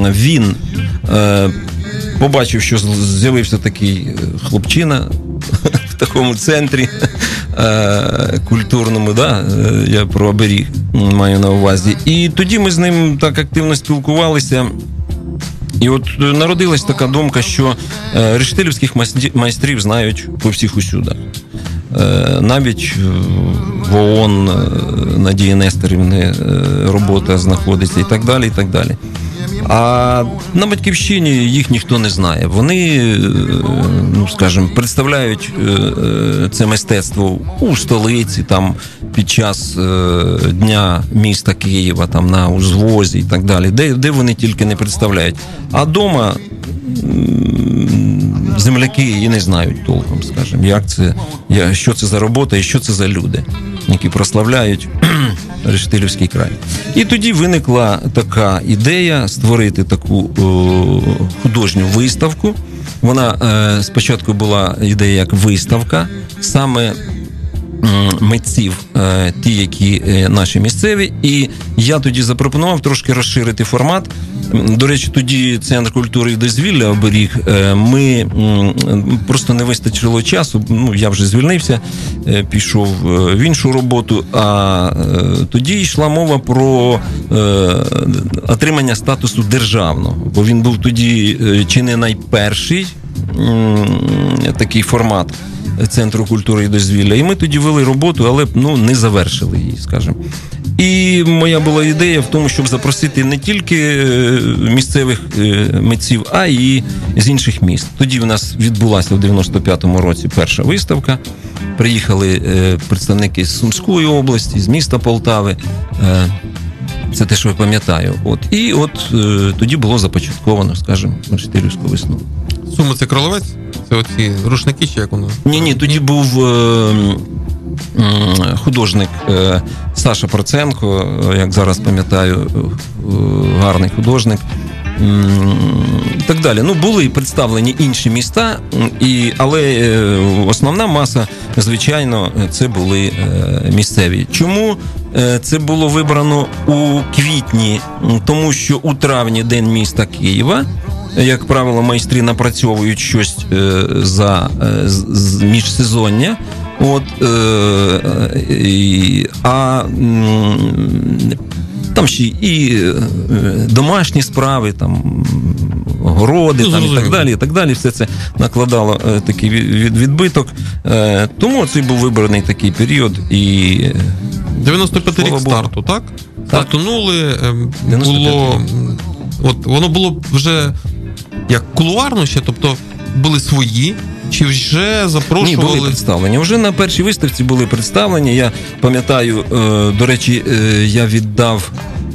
він побачив, що з'явився такий хлопчина <laughs> такому центрі <laughs> е, культурному, да? е, я про оберіг маю на увазі. І тоді ми з ним так активно спілкувалися. І от народилась така думка, що е, рештилівських майстрів- знають по всіх усюдах. Е, Навіть в ООН Надії Несторівни е, робота знаходиться і так далі. і так далі. А на батьківщині їх ніхто не знає. Вони, е, ну скажімо, представляють е, е, це мистецтво у столиці, там під час дня міста Києва, там на узвозі і так далі, де, де вони тільки не представляють. А вдома земляки і не знають толком, скажімо, як це, що це за робота і що це за люди, які прославляють Рештилівський край. І тоді виникла така ідея створити таку о, художню виставку. Вона е, спочатку була ідея як виставка, саме митців, е, ті, які е, наші місцеві. І я тоді запропонував трошки розширити формат. До речі, тоді центр культури і дозвілля оберіг. е, Ми просто не вистачило часу. Ну я вже звільнився, е, пішов е, в іншу роботу. А е, тоді йшла мова про е, отримання статусу державного, бо він був тоді е, чи не найперший такий формат центру культури і дозвілля. І ми тоді вели роботу, але ну не завершили її, скажімо. І моя була ідея в тому, щоб запросити не тільки е, місцевих е, митців, а й з інших міст. Тоді в нас відбулася в 95-му році перша виставка. Приїхали е, представники з Сумської області, з міста Полтави. Це те, що я пам'ятаю. От і от тоді було започатковано, скажімо, Мерштирівську весну. Суми це кроловець? Це оці рушники, чи як воно? Ні, ні, тоді був е, м, художник е, Саша Проценко, е, як зараз пам'ятаю, е, гарний художник. І так далі. Ну, були представлені інші міста, і, але е, основна маса, звичайно, це були е, місцеві. Чому е, це було вибрано у квітні? Тому що у травні День міста Києва як правило, майстри напрацьовують щось е, за е, міжсезоння. От, е, е, а там ще і домашні справи, там городи Ну, там, і так далі. І так далі. Все це накладало е, такий від- від- відбиток. Е, тому це був вибраний такий період. І 95 рік Богу. старту, так? Стартунули, ем, 95 було. От воно було вже як кулуарно ще, тобто були свої, чи вже Ні, запрошували. були представлені. Вже на першій виставці були представлені. Я пам'ятаю, е, до речі, е, я віддав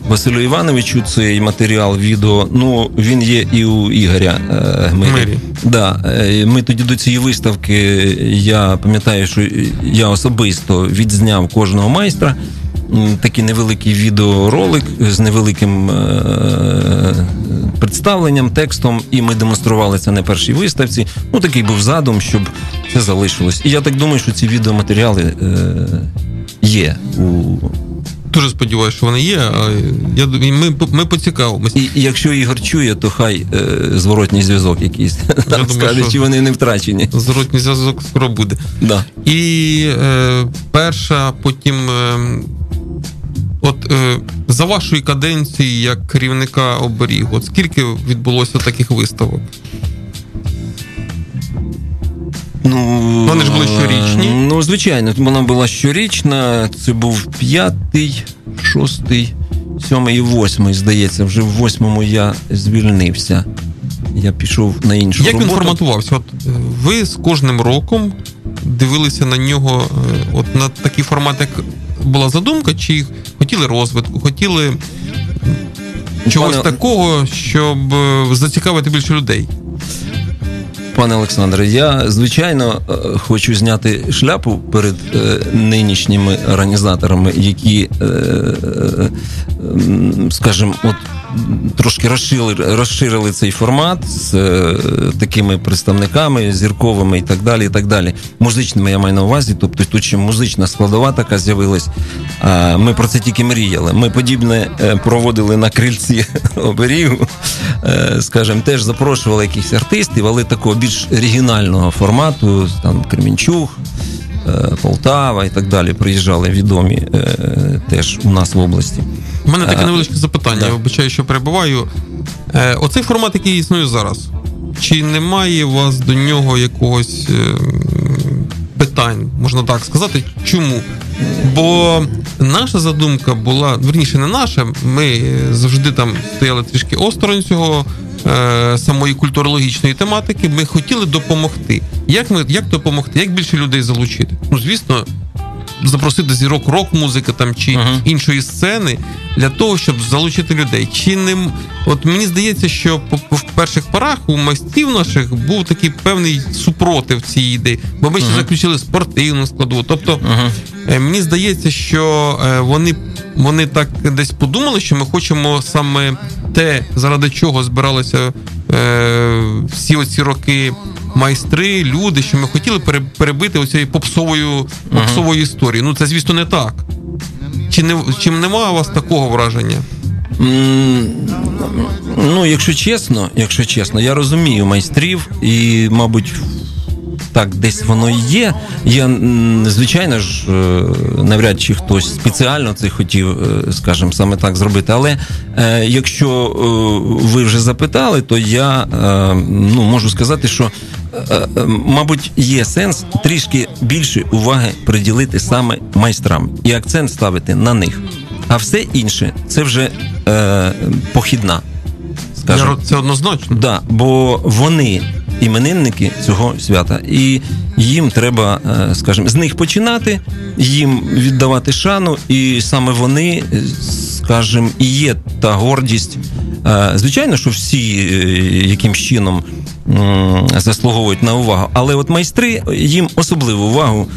Василю Івановичу цей матеріал відео. Ну він є і у Ігоря е, Гмирі. Да, ми тоді до цієї виставки. Я пам'ятаю, що я особисто відзняв кожного майстра. Такий невеликий відеоролик з невеликим е, представленням, текстом, і ми демонстрували це на першій виставці. Ну, такий був задум, щоб це залишилось. І я так думаю, що ці відеоматеріали е, є у Дуже сподіваюся, що вони є. Я ми, ми поцікавимося. І, якщо Ігор чує, то хай е, зворотній зв'язок якийсь <laughs> думаю, скаже, що- чи вони не втрачені. Зворотній зв'язок скоро буде. Да. І е, перша, потім. Е, от е, за вашої каденції як керівника оберіг, от скільки відбулося таких виставок? Ну, Вони ж були щорічні? е, Ну, звичайно, вона була щорічна. Це був п'ятий, шостий, сьомий і восьмий, здається. Вже в восьмому я звільнився. Я пішов на іншу Як він форматувався? От е, ви з кожним роком дивилися на нього, е, от на такий формат, як була задумка, чи хотіли розвитку, хотіли чогось Пане- такого, щоб е, зацікавити більше людей? Пане Олександре, я звичайно е, хочу зняти шляпу перед е, нинішніми організаторами, які, е, е, скажімо, от трошки розширили, розширили цей формат з е, такими представниками зірковими і так далі. і так далі. Музичними я маю на увазі, тобто тут ще музична складова така з'явилась. А, Ми про це тільки мріяли. Ми подібне е, проводили на крильці <laughs> оберігу. Е, Скажімо, теж запрошували якихось артистів, але такого більш регіонального формату, там Кремінчуг, е, Полтава і так далі. Приїжджали відомі е, теж у нас в області. У мене таке невеличке запитання. да. Я вибачаю, що перебуваю. Е, оцей формат, який існує зараз, чи немає у вас до нього якогось е, питань, можна так сказати? Чому? Бо наша задумка була, верніше, не наша. Ми е, завжди там стояли трішки осторонь цього. е, Самої культурологічної тематики ми хотіли допомогти. Як ми як допомогти? Як більше людей залучити? Ну звісно, запросити зірок рок-музики там чи Ага. іншої сцени для того, щоб залучити людей. Чи не от мені здається, що в перших порах у майстрів наших був такий певний супротив цієї ідеї, бо ми ще Ага. заключили спортивну складову. Тобто е, мені здається, що е, вони, вони так десь подумали, що ми хочемо саме те, заради чого збиралися е, всі оці роки. Майстри, люди, що ми хотіли пере- перебити оцією попсовою, попсовою історією. Ну це, звісно, не так. Чи не чи немає у вас такого враження? М, Ну, якщо чесно, якщо чесно, я розумію майстрів і, мабуть, так десь воно і є. Я, звичайно ж, е, навряд чи хтось спеціально це хотів, е, скажімо, саме так зробити. Але е, якщо е, ви вже запитали, то я е, ну, можу сказати, що. Е, е, Мабуть, є сенс трішки більше уваги приділити саме майстрам і акцент ставити на них. А все інше це вже е, похідна. Скажу. Це однозначно. Да, бо вони іменинники цього свята, і їм треба, е, скажімо, з них починати, їм віддавати шану, і саме вони, е, скажімо, і є та гордість. Е, Звичайно, що всі якимсь чином заслуговують на увагу, але от майстри їм особливу увагу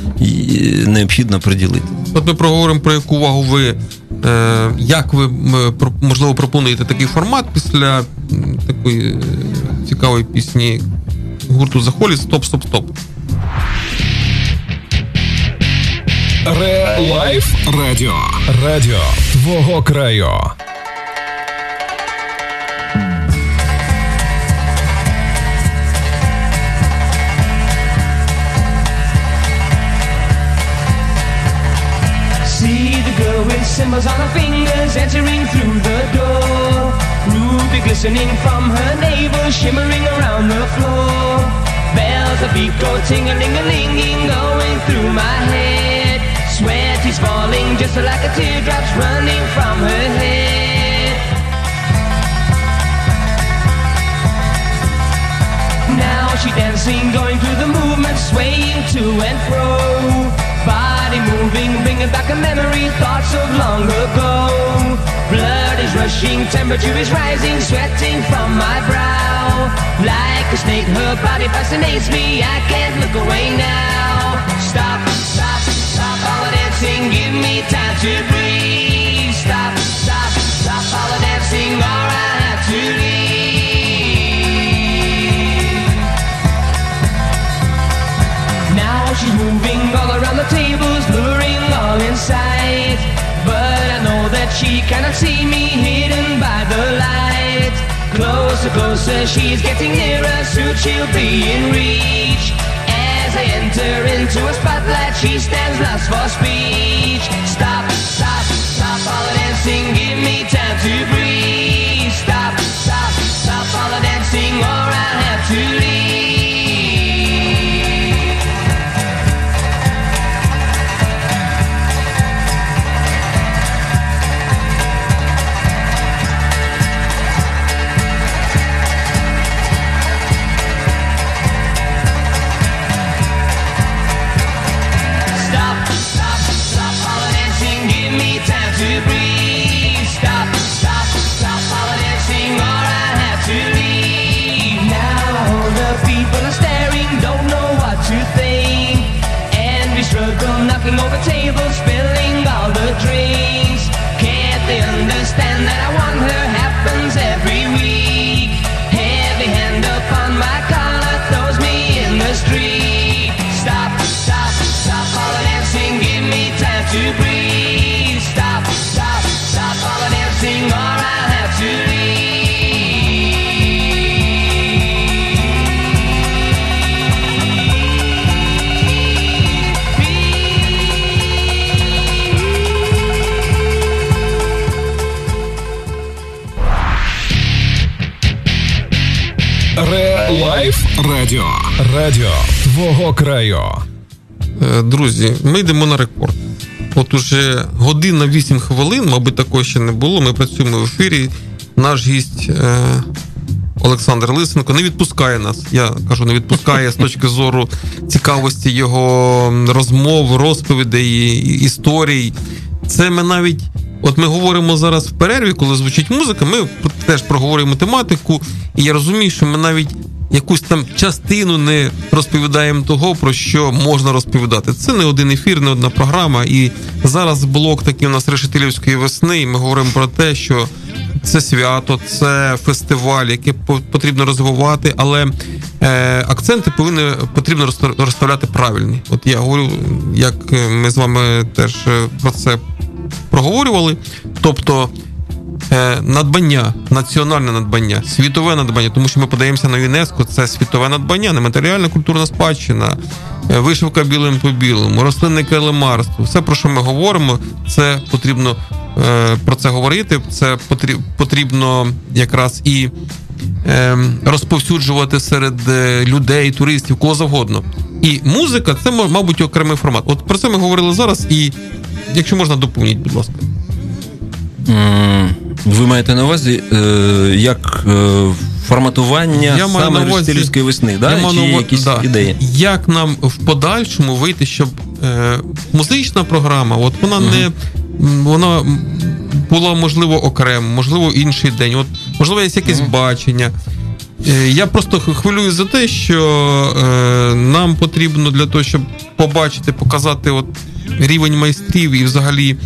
необхідно приділити. От ми проговоримо про яку увагу ви. Е, як ви можливо пропонуєте такий формат після такої е, цікавої пісні гурту The Hollies Stop, stop, stop. Ре Лайф Радіо. Радіо твого краю. Cymbals on her fingers entering through the door. Ruby glistening from her navel, shimmering around the floor. Bells of beat go ting-a-ling-a-linging, going through my head. Sweat is falling just like a teardrop's running from her head. Now she dancing, going through the movement, swaying to and fro. Body moving, bringing back a memory, thoughts of long ago. Blood flushing temperature is rising, sweating from my brow. Like a snake, her body fascinates me. I can't look away now. Stop, stop, stop all the dancing. Give me time to breathe. Stop, stop, stop all the dancing, or I have to leave. She's moving all around the tables, luring all in sight. But I know that she cannot see me hidden by the light. Closer, closer, she's getting nearer, soon she'll be in reach. As I enter into a spotlight, she stands lost for speech. Stop, stop, stop all the dancing, give me time to breathe. Stop, stop, stop all the dancing, or I'll have to leave. Лайф Радіо. Радіо твого краю. Е, Друзі, ми йдемо на рекорд. От уже година 8 хвилин, мабуть, такого ще не було. Ми працюємо в ефірі. Наш гість е, Олександр Лисенко не відпускає нас. Я кажу, не відпускає з точки зору цікавості його розмов, розповідей, історій. Це ми навіть. От ми говоримо зараз в перерві, коли звучить музика, ми теж проговорюємо тематику, і я розумію, що ми навіть якусь там частину не розповідаємо того, про що можна розповідати. Це не один ефір, не одна програма. І зараз блок такий у нас решетилівської весни. І ми говоримо про те, що це свято, це фестиваль, який по- потрібно розвивати, але е, акценти повинні потрібно розставляти правильні. От я говорю, як ми з вами теж е, про це проговорювали. Тобто надбання, національне надбання, світове надбання, тому що ми подаємося на ЮНЕСКО, це світове надбання, нематеріальна культурна спадщина, е, вишивка білим по білому, рослинне килимарство. Все, про що ми говоримо, це потрібно е, про це говорити. Це потрібно якраз і е, розповсюджувати серед е, людей, туристів, кого завгодно. І музика це, мабуть, окремий формат. От про це ми говорили зараз, і якщо можна, доповніть, будь ласка. Ви маєте на увазі е, як е, форматування Я саме Рештилівської весни, да? Я чи є якісь да. ідеї? Як нам в подальшому вийти, щоб е, музична програма, от вона не вона була можливо окремо, можливо, інший день. От можливо, є якесь бачення. Е, Я просто х- хвилююсь за те, що е, нам потрібно для того, щоб побачити, показати от рівень майстрів і взагалі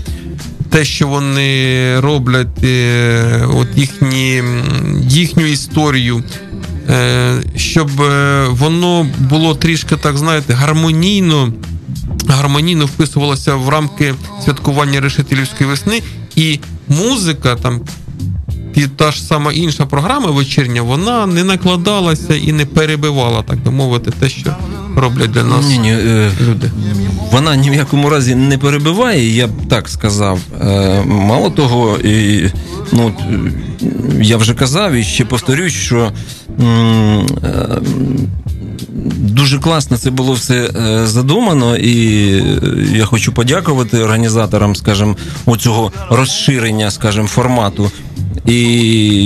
те, що вони роблять, е, от їхні, їхню історію, е, щоб е, воно було трішки, так знаєте, гармонійно, гармонійно вписувалося в рамки святкування решетилівської весни, і музика там. І та ж сама інша програма вечірня, вона не накладалася і не перебивала, так би мовити, те, що роблять для нас Ні, ні, е, люди. вона ні в якому разі не перебиває, я б так сказав. Е, Мало того, і, ну, я вже казав і ще повторюсь, що е, дуже класно це було все задумано, і я хочу подякувати організаторам, скажімо, оцього розширення, скажімо, формату І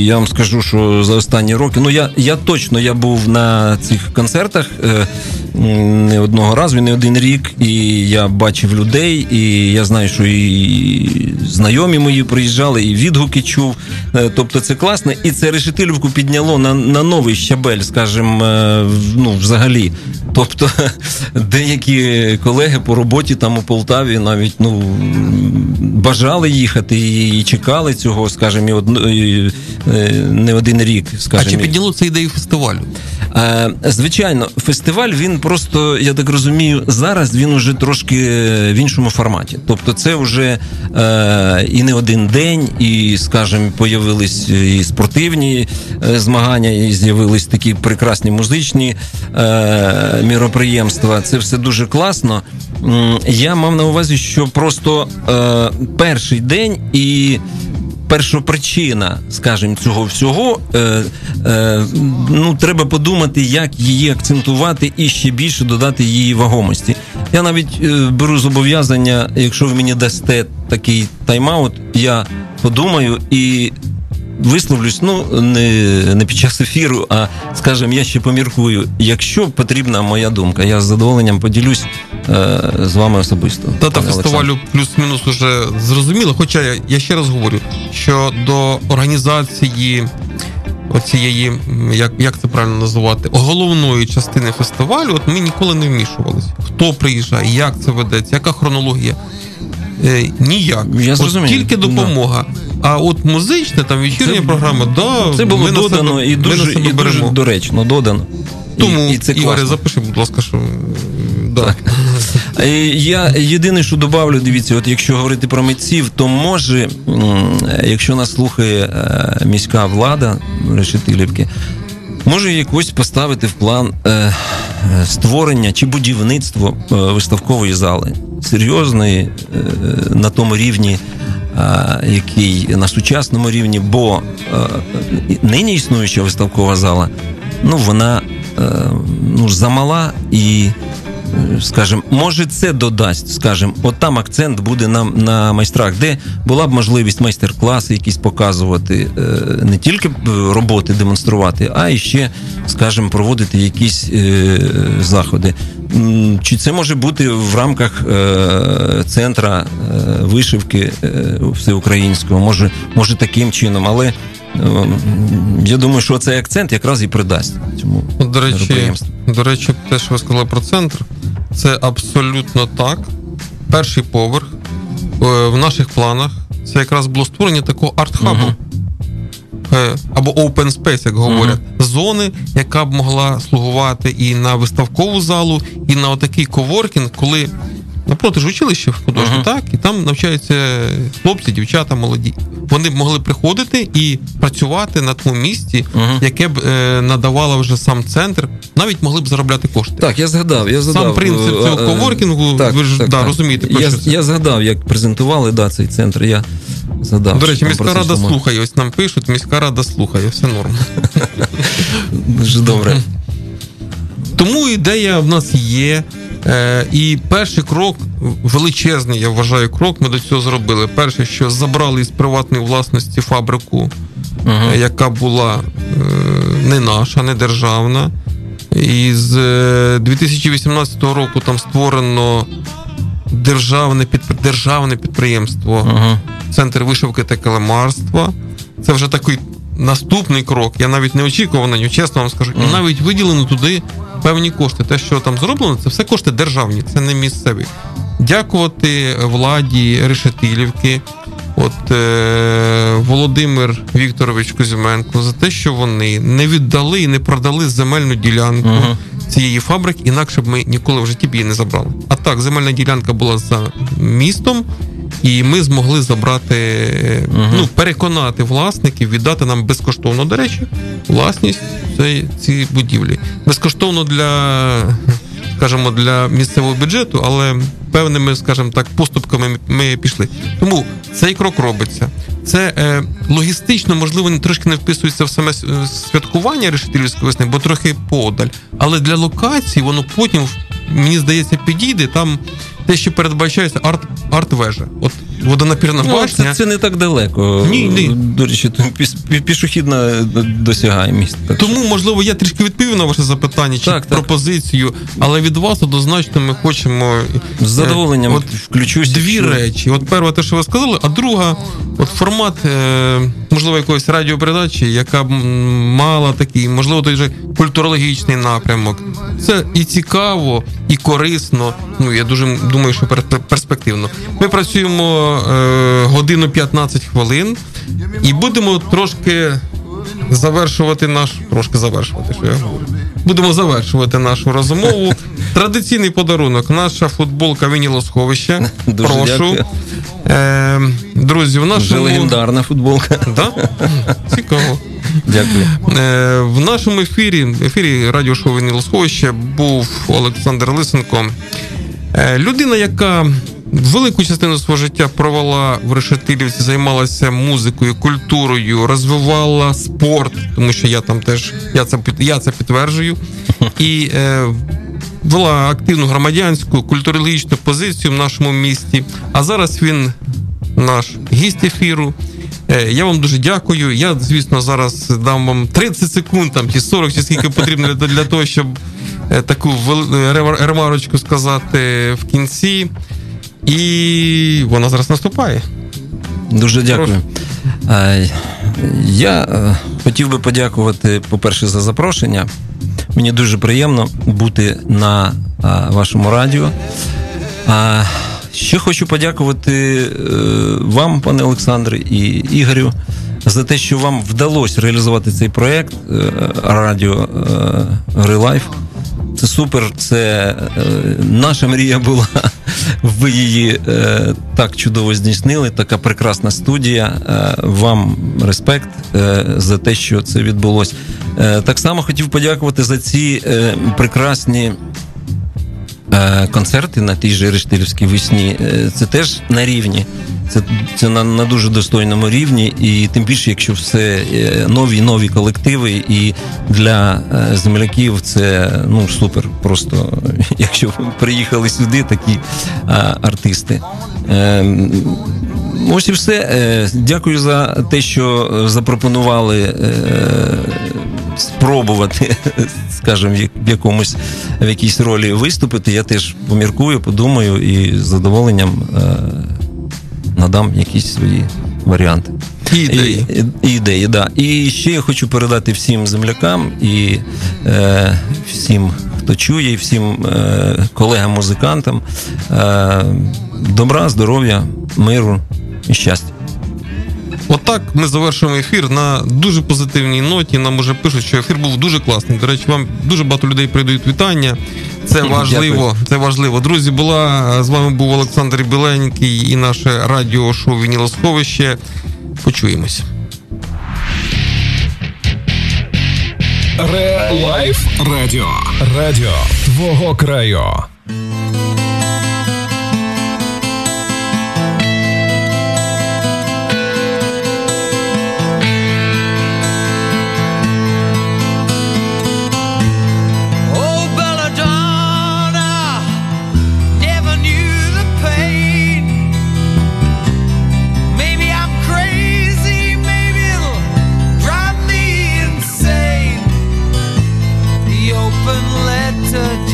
я вам скажу, що за останні роки, ну я, я точно я був на цих концертах е, не одного разу, не один рік, і я бачив людей, і я знаю, що і знайомі мої приїжджали, і відгуки чув. Е, Тобто це класно, і це решетилівку підняло на, на новий щабель, скажімо, е, ну, взагалі. Тобто <laughs> деякі колеги по роботі там у Полтаві навіть ну, бажали їхати і чекали цього, скажімо, і одно- не один рік. А чи підняло це ідею фестивалю? Е, Звичайно, фестиваль він просто, я так розумію, зараз він уже трошки в іншому форматі. Тобто, це вже е, і не один день, і, скажімо, появились і спортивні е, змагання, і з'явились такі прекрасні музичні е, міроприємства. Це все дуже класно. Я мав на увазі, що просто е, перший день і першопричина, скажімо, цього всього, е, е, ну, треба подумати, як її акцентувати і ще більше додати її вагомості. Я навіть е, беру зобов'язання, якщо ви мені дасте такий тайм-аут, я подумаю і. Висловлюсь, ну не, не під час ефіру, а скажімо, я ще поміркую. Якщо потрібна моя думка, я з задоволенням поділюсь е, з вами особисто. Дата фестивалю плюс-мінус уже зрозуміла. Хоча я, я ще раз говорю, що до організації оцієї, як, як це правильно називати, головної частини фестивалю, от ми ніколи не вмішувалися. Хто приїжджає, як це ведеться, яка хронологія? Е, ніяк. Я От тільки допомога. А от музична, там вечірня Це- програма, да, Це було ми на додано себе, і ми на дуже, себе і дуже доречно додано. Тому, і, і це Ігоре, класно. запиши, будь ласка, що да. Е, Я єдине, що добавлю, дивіться, от якщо говорити про митців, то може, якщо нас слухає е, міська влада Решетилівки, може якось поставити в план е, е, створення чи будівництво е, виставкової зали серйозної е, на тому рівні. Який на сучасному рівні, бо нині існуюча виставкова зала, ну вона ну, замала і скажем, може це додасть, скажем, от там акцент буде на, на майстрах, де була б можливість майстер-класи якісь показувати, е, не тільки роботи демонструвати, а і ще, скажем, проводити якісь е, заходи. Чи це може бути в рамках е, центра е, вишивки е, всеукраїнського? Може, може таким чином, але е, я думаю, що цей акцент якраз і придасть цьому До речі, до речі, те, що ви сказали про центр, це абсолютно так. Перший поверх е, в наших планах це якраз було створення такого арт-хабу. Мгм. Е, Або open space, як говорять, зони, яка б могла слугувати і на виставкову залу, і на отакий коворкінг, коли напроти ж училище mm-hmm. так, і там навчаються хлопці, дівчата молоді. Вони б могли приходити і працювати на тому місці, Мгм. яке б е, надавало вже сам центр, навіть могли б заробляти кошти. Так, я згадав. Я згадав. Сам принцип цього Е, е, коворкінгу, ви ж, да, розумієте, про Я, що це. я згадав, як презентували да, цей центр. Я згадав. До речі, міська рада йшло. слухає. Ось нам пишуть, міська рада слухає, все норм. <laughs> Дуже добре. Тому ідея в нас є. Е, і перший крок, величезний, я вважаю, крок, ми до цього зробили. Перше, що забрали із приватної власності фабрику, е, яка була е, не наша, не державна. І з е, 2018 року там створено державне, державне підприємство. Ага. центр вишивки та килимарства. Це вже такий наступний крок. Я навіть не очікував на нього, чесно вам скажу. І навіть виділено туди певні кошти. Те, що там зроблено, це все кошти державні, це не місцеві. Дякувати владі Решетилівки, от е, Володимир Вікторович Кузьменко за те, що вони не віддали і не продали земельну ділянку Мгм. цієї фабрики, інакше б ми ніколи в житті б її не забрали. А так, земельна ділянка була за містом, і ми змогли забрати, е, ну, переконати власників віддати нам безкоштовно, до речі, власність цієї ці будівлі. Безкоштовно для, скажімо, для місцевого бюджету, але певними, скажімо так, поступками ми пішли. Тому цей крок робиться. Це е, логістично, можливо, не трошки не вписується в саме е, святкування решетилівської весни, бо трохи подаль. Але для локації воно потім, мені здається, підійде. Там те, що передбачається арт, арт-вежа. От водонапірна Ну, башня. це, це не так далеко. Ні, ні. До речі, то пішохідна досягає місць. Так Тому, можливо, я трішки відповів на ваше запитання чи Так, так. пропозицію, але від вас однозначно ми хочемо З задоволенням е, от включусь. дві якщо- речі. От перше, те, що ви сказали, а друга, от формат, е, можливо, якоїсь радіопередачі, яка б мала такий, можливо, той же культурологічний напрямок. Це і цікаво, і корисно. Ну я дуже думаю, що перспективно. Ми працюємо е, годину 15 хвилин і будемо трошки завершувати наш трошки завершувати, що я говорю. Будемо завершувати нашу розмову. Традиційний подарунок. Наша футболка Вінілосховище. <laughs> Прошу. дякую. Е, друзі, в Вже легендарна футболка. Да? Цікаво. Дякую. Е, в нашому ефірі, ефірі радіошоу Вінілосховище був Олександр Лисенко. Е, людина, яка велику частину свого життя провела в Решетилівці, займалася музикою, культурою, розвивала спорт, тому що я там теж я це я це підтверджую. І е, вела активну громадянську культурологічну позицію в нашому місті. А зараз він наш гість ефіру. Е, Я вам дуже дякую. Я, звісно, зараз дам вам 30 секунд там, чи 40, чи скільки потрібно для, того, щоб таку е, ремарочку сказати в кінці. І вона зараз наступає. Дуже дякую. Е, Я е, хотів би подякувати, по-перше, за запрошення. Мені дуже приємно бути на вашому радіо. Ще хочу подякувати вам, пане Олександре, і Ігорю, за те, що вам вдалося реалізувати цей проєкт радіо Релайф. Це супер, це е, наша мрія була. <laughs> Ви її е, так чудово здійснили. Така прекрасна студія. Е, вам респект за те, що це відбулося. Так само хотів подякувати за ці прекрасні концерти на тій же Рештилівській весні. Е, це теж на рівні. Це, це на, на дуже достойному рівні, і тим більше, якщо все е, нові нові колективи, і для е, земляків це ну супер. Просто <laughs> якщо приїхали сюди, такі е, артисти. Е, Ось і все. Е, Дякую за те, що запропонували е, спробувати, <laughs> скажімо, в як- в якомусь в якійсь ролі виступити. Я теж поміркую, подумаю і з задоволенням е, надам якісь свої варіанти. І ідеї. І, і, ідеї, да. І ще я хочу передати всім землякам і е, всім, хто чує, і всім е, колегам-музикантам е, добра, здоров'я, миру і щастя. Отак ми завершуємо ефір на дуже позитивній ноті. Нам уже пишуть, що ефір був дуже класний. До речі, вам дуже багато людей передають вітання. Це <laughs> важливо. Дякую. Це важливо. Друзі, була з вами був Олександр Біленький і наше радіошоу Вінілосховище. Почуємось. Ре-лайф радіо. Радіо твого краю.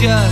Just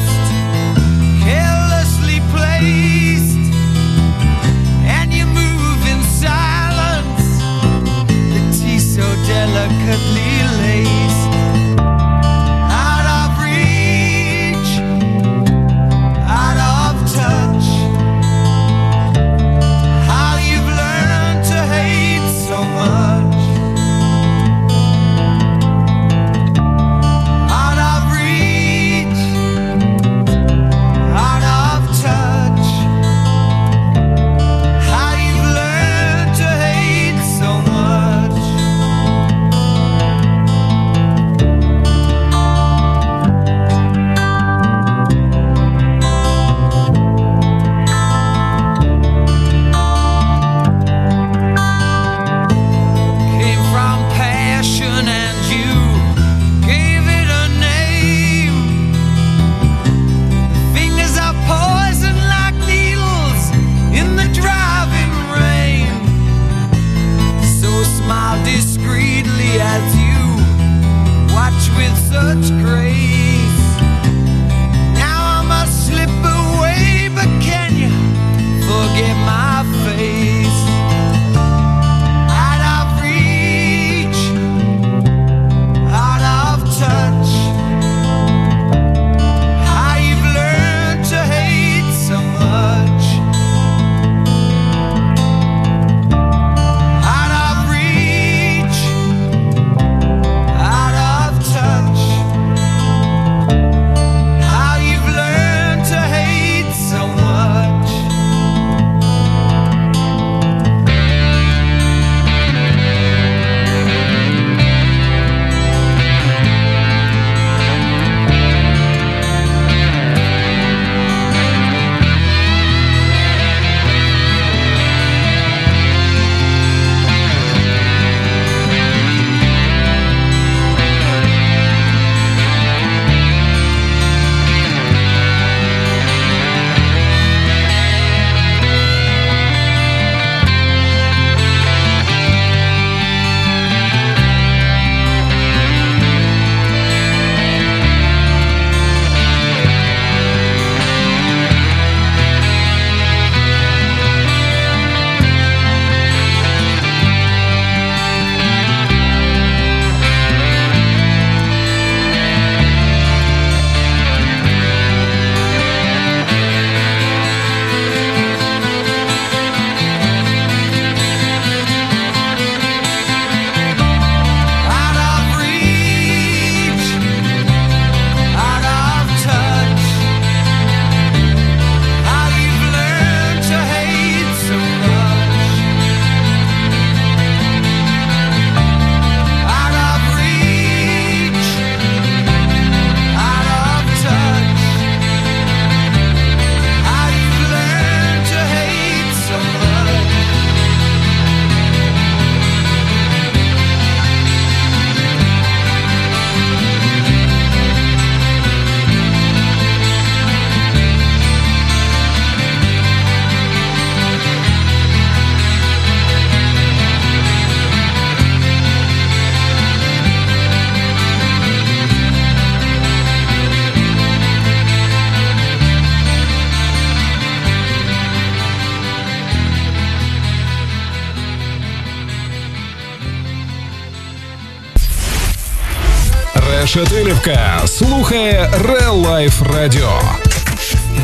Шатилівка слухає Real Life Radio.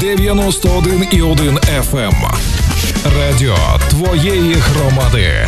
91,1 FM. Радіо твоєї громади.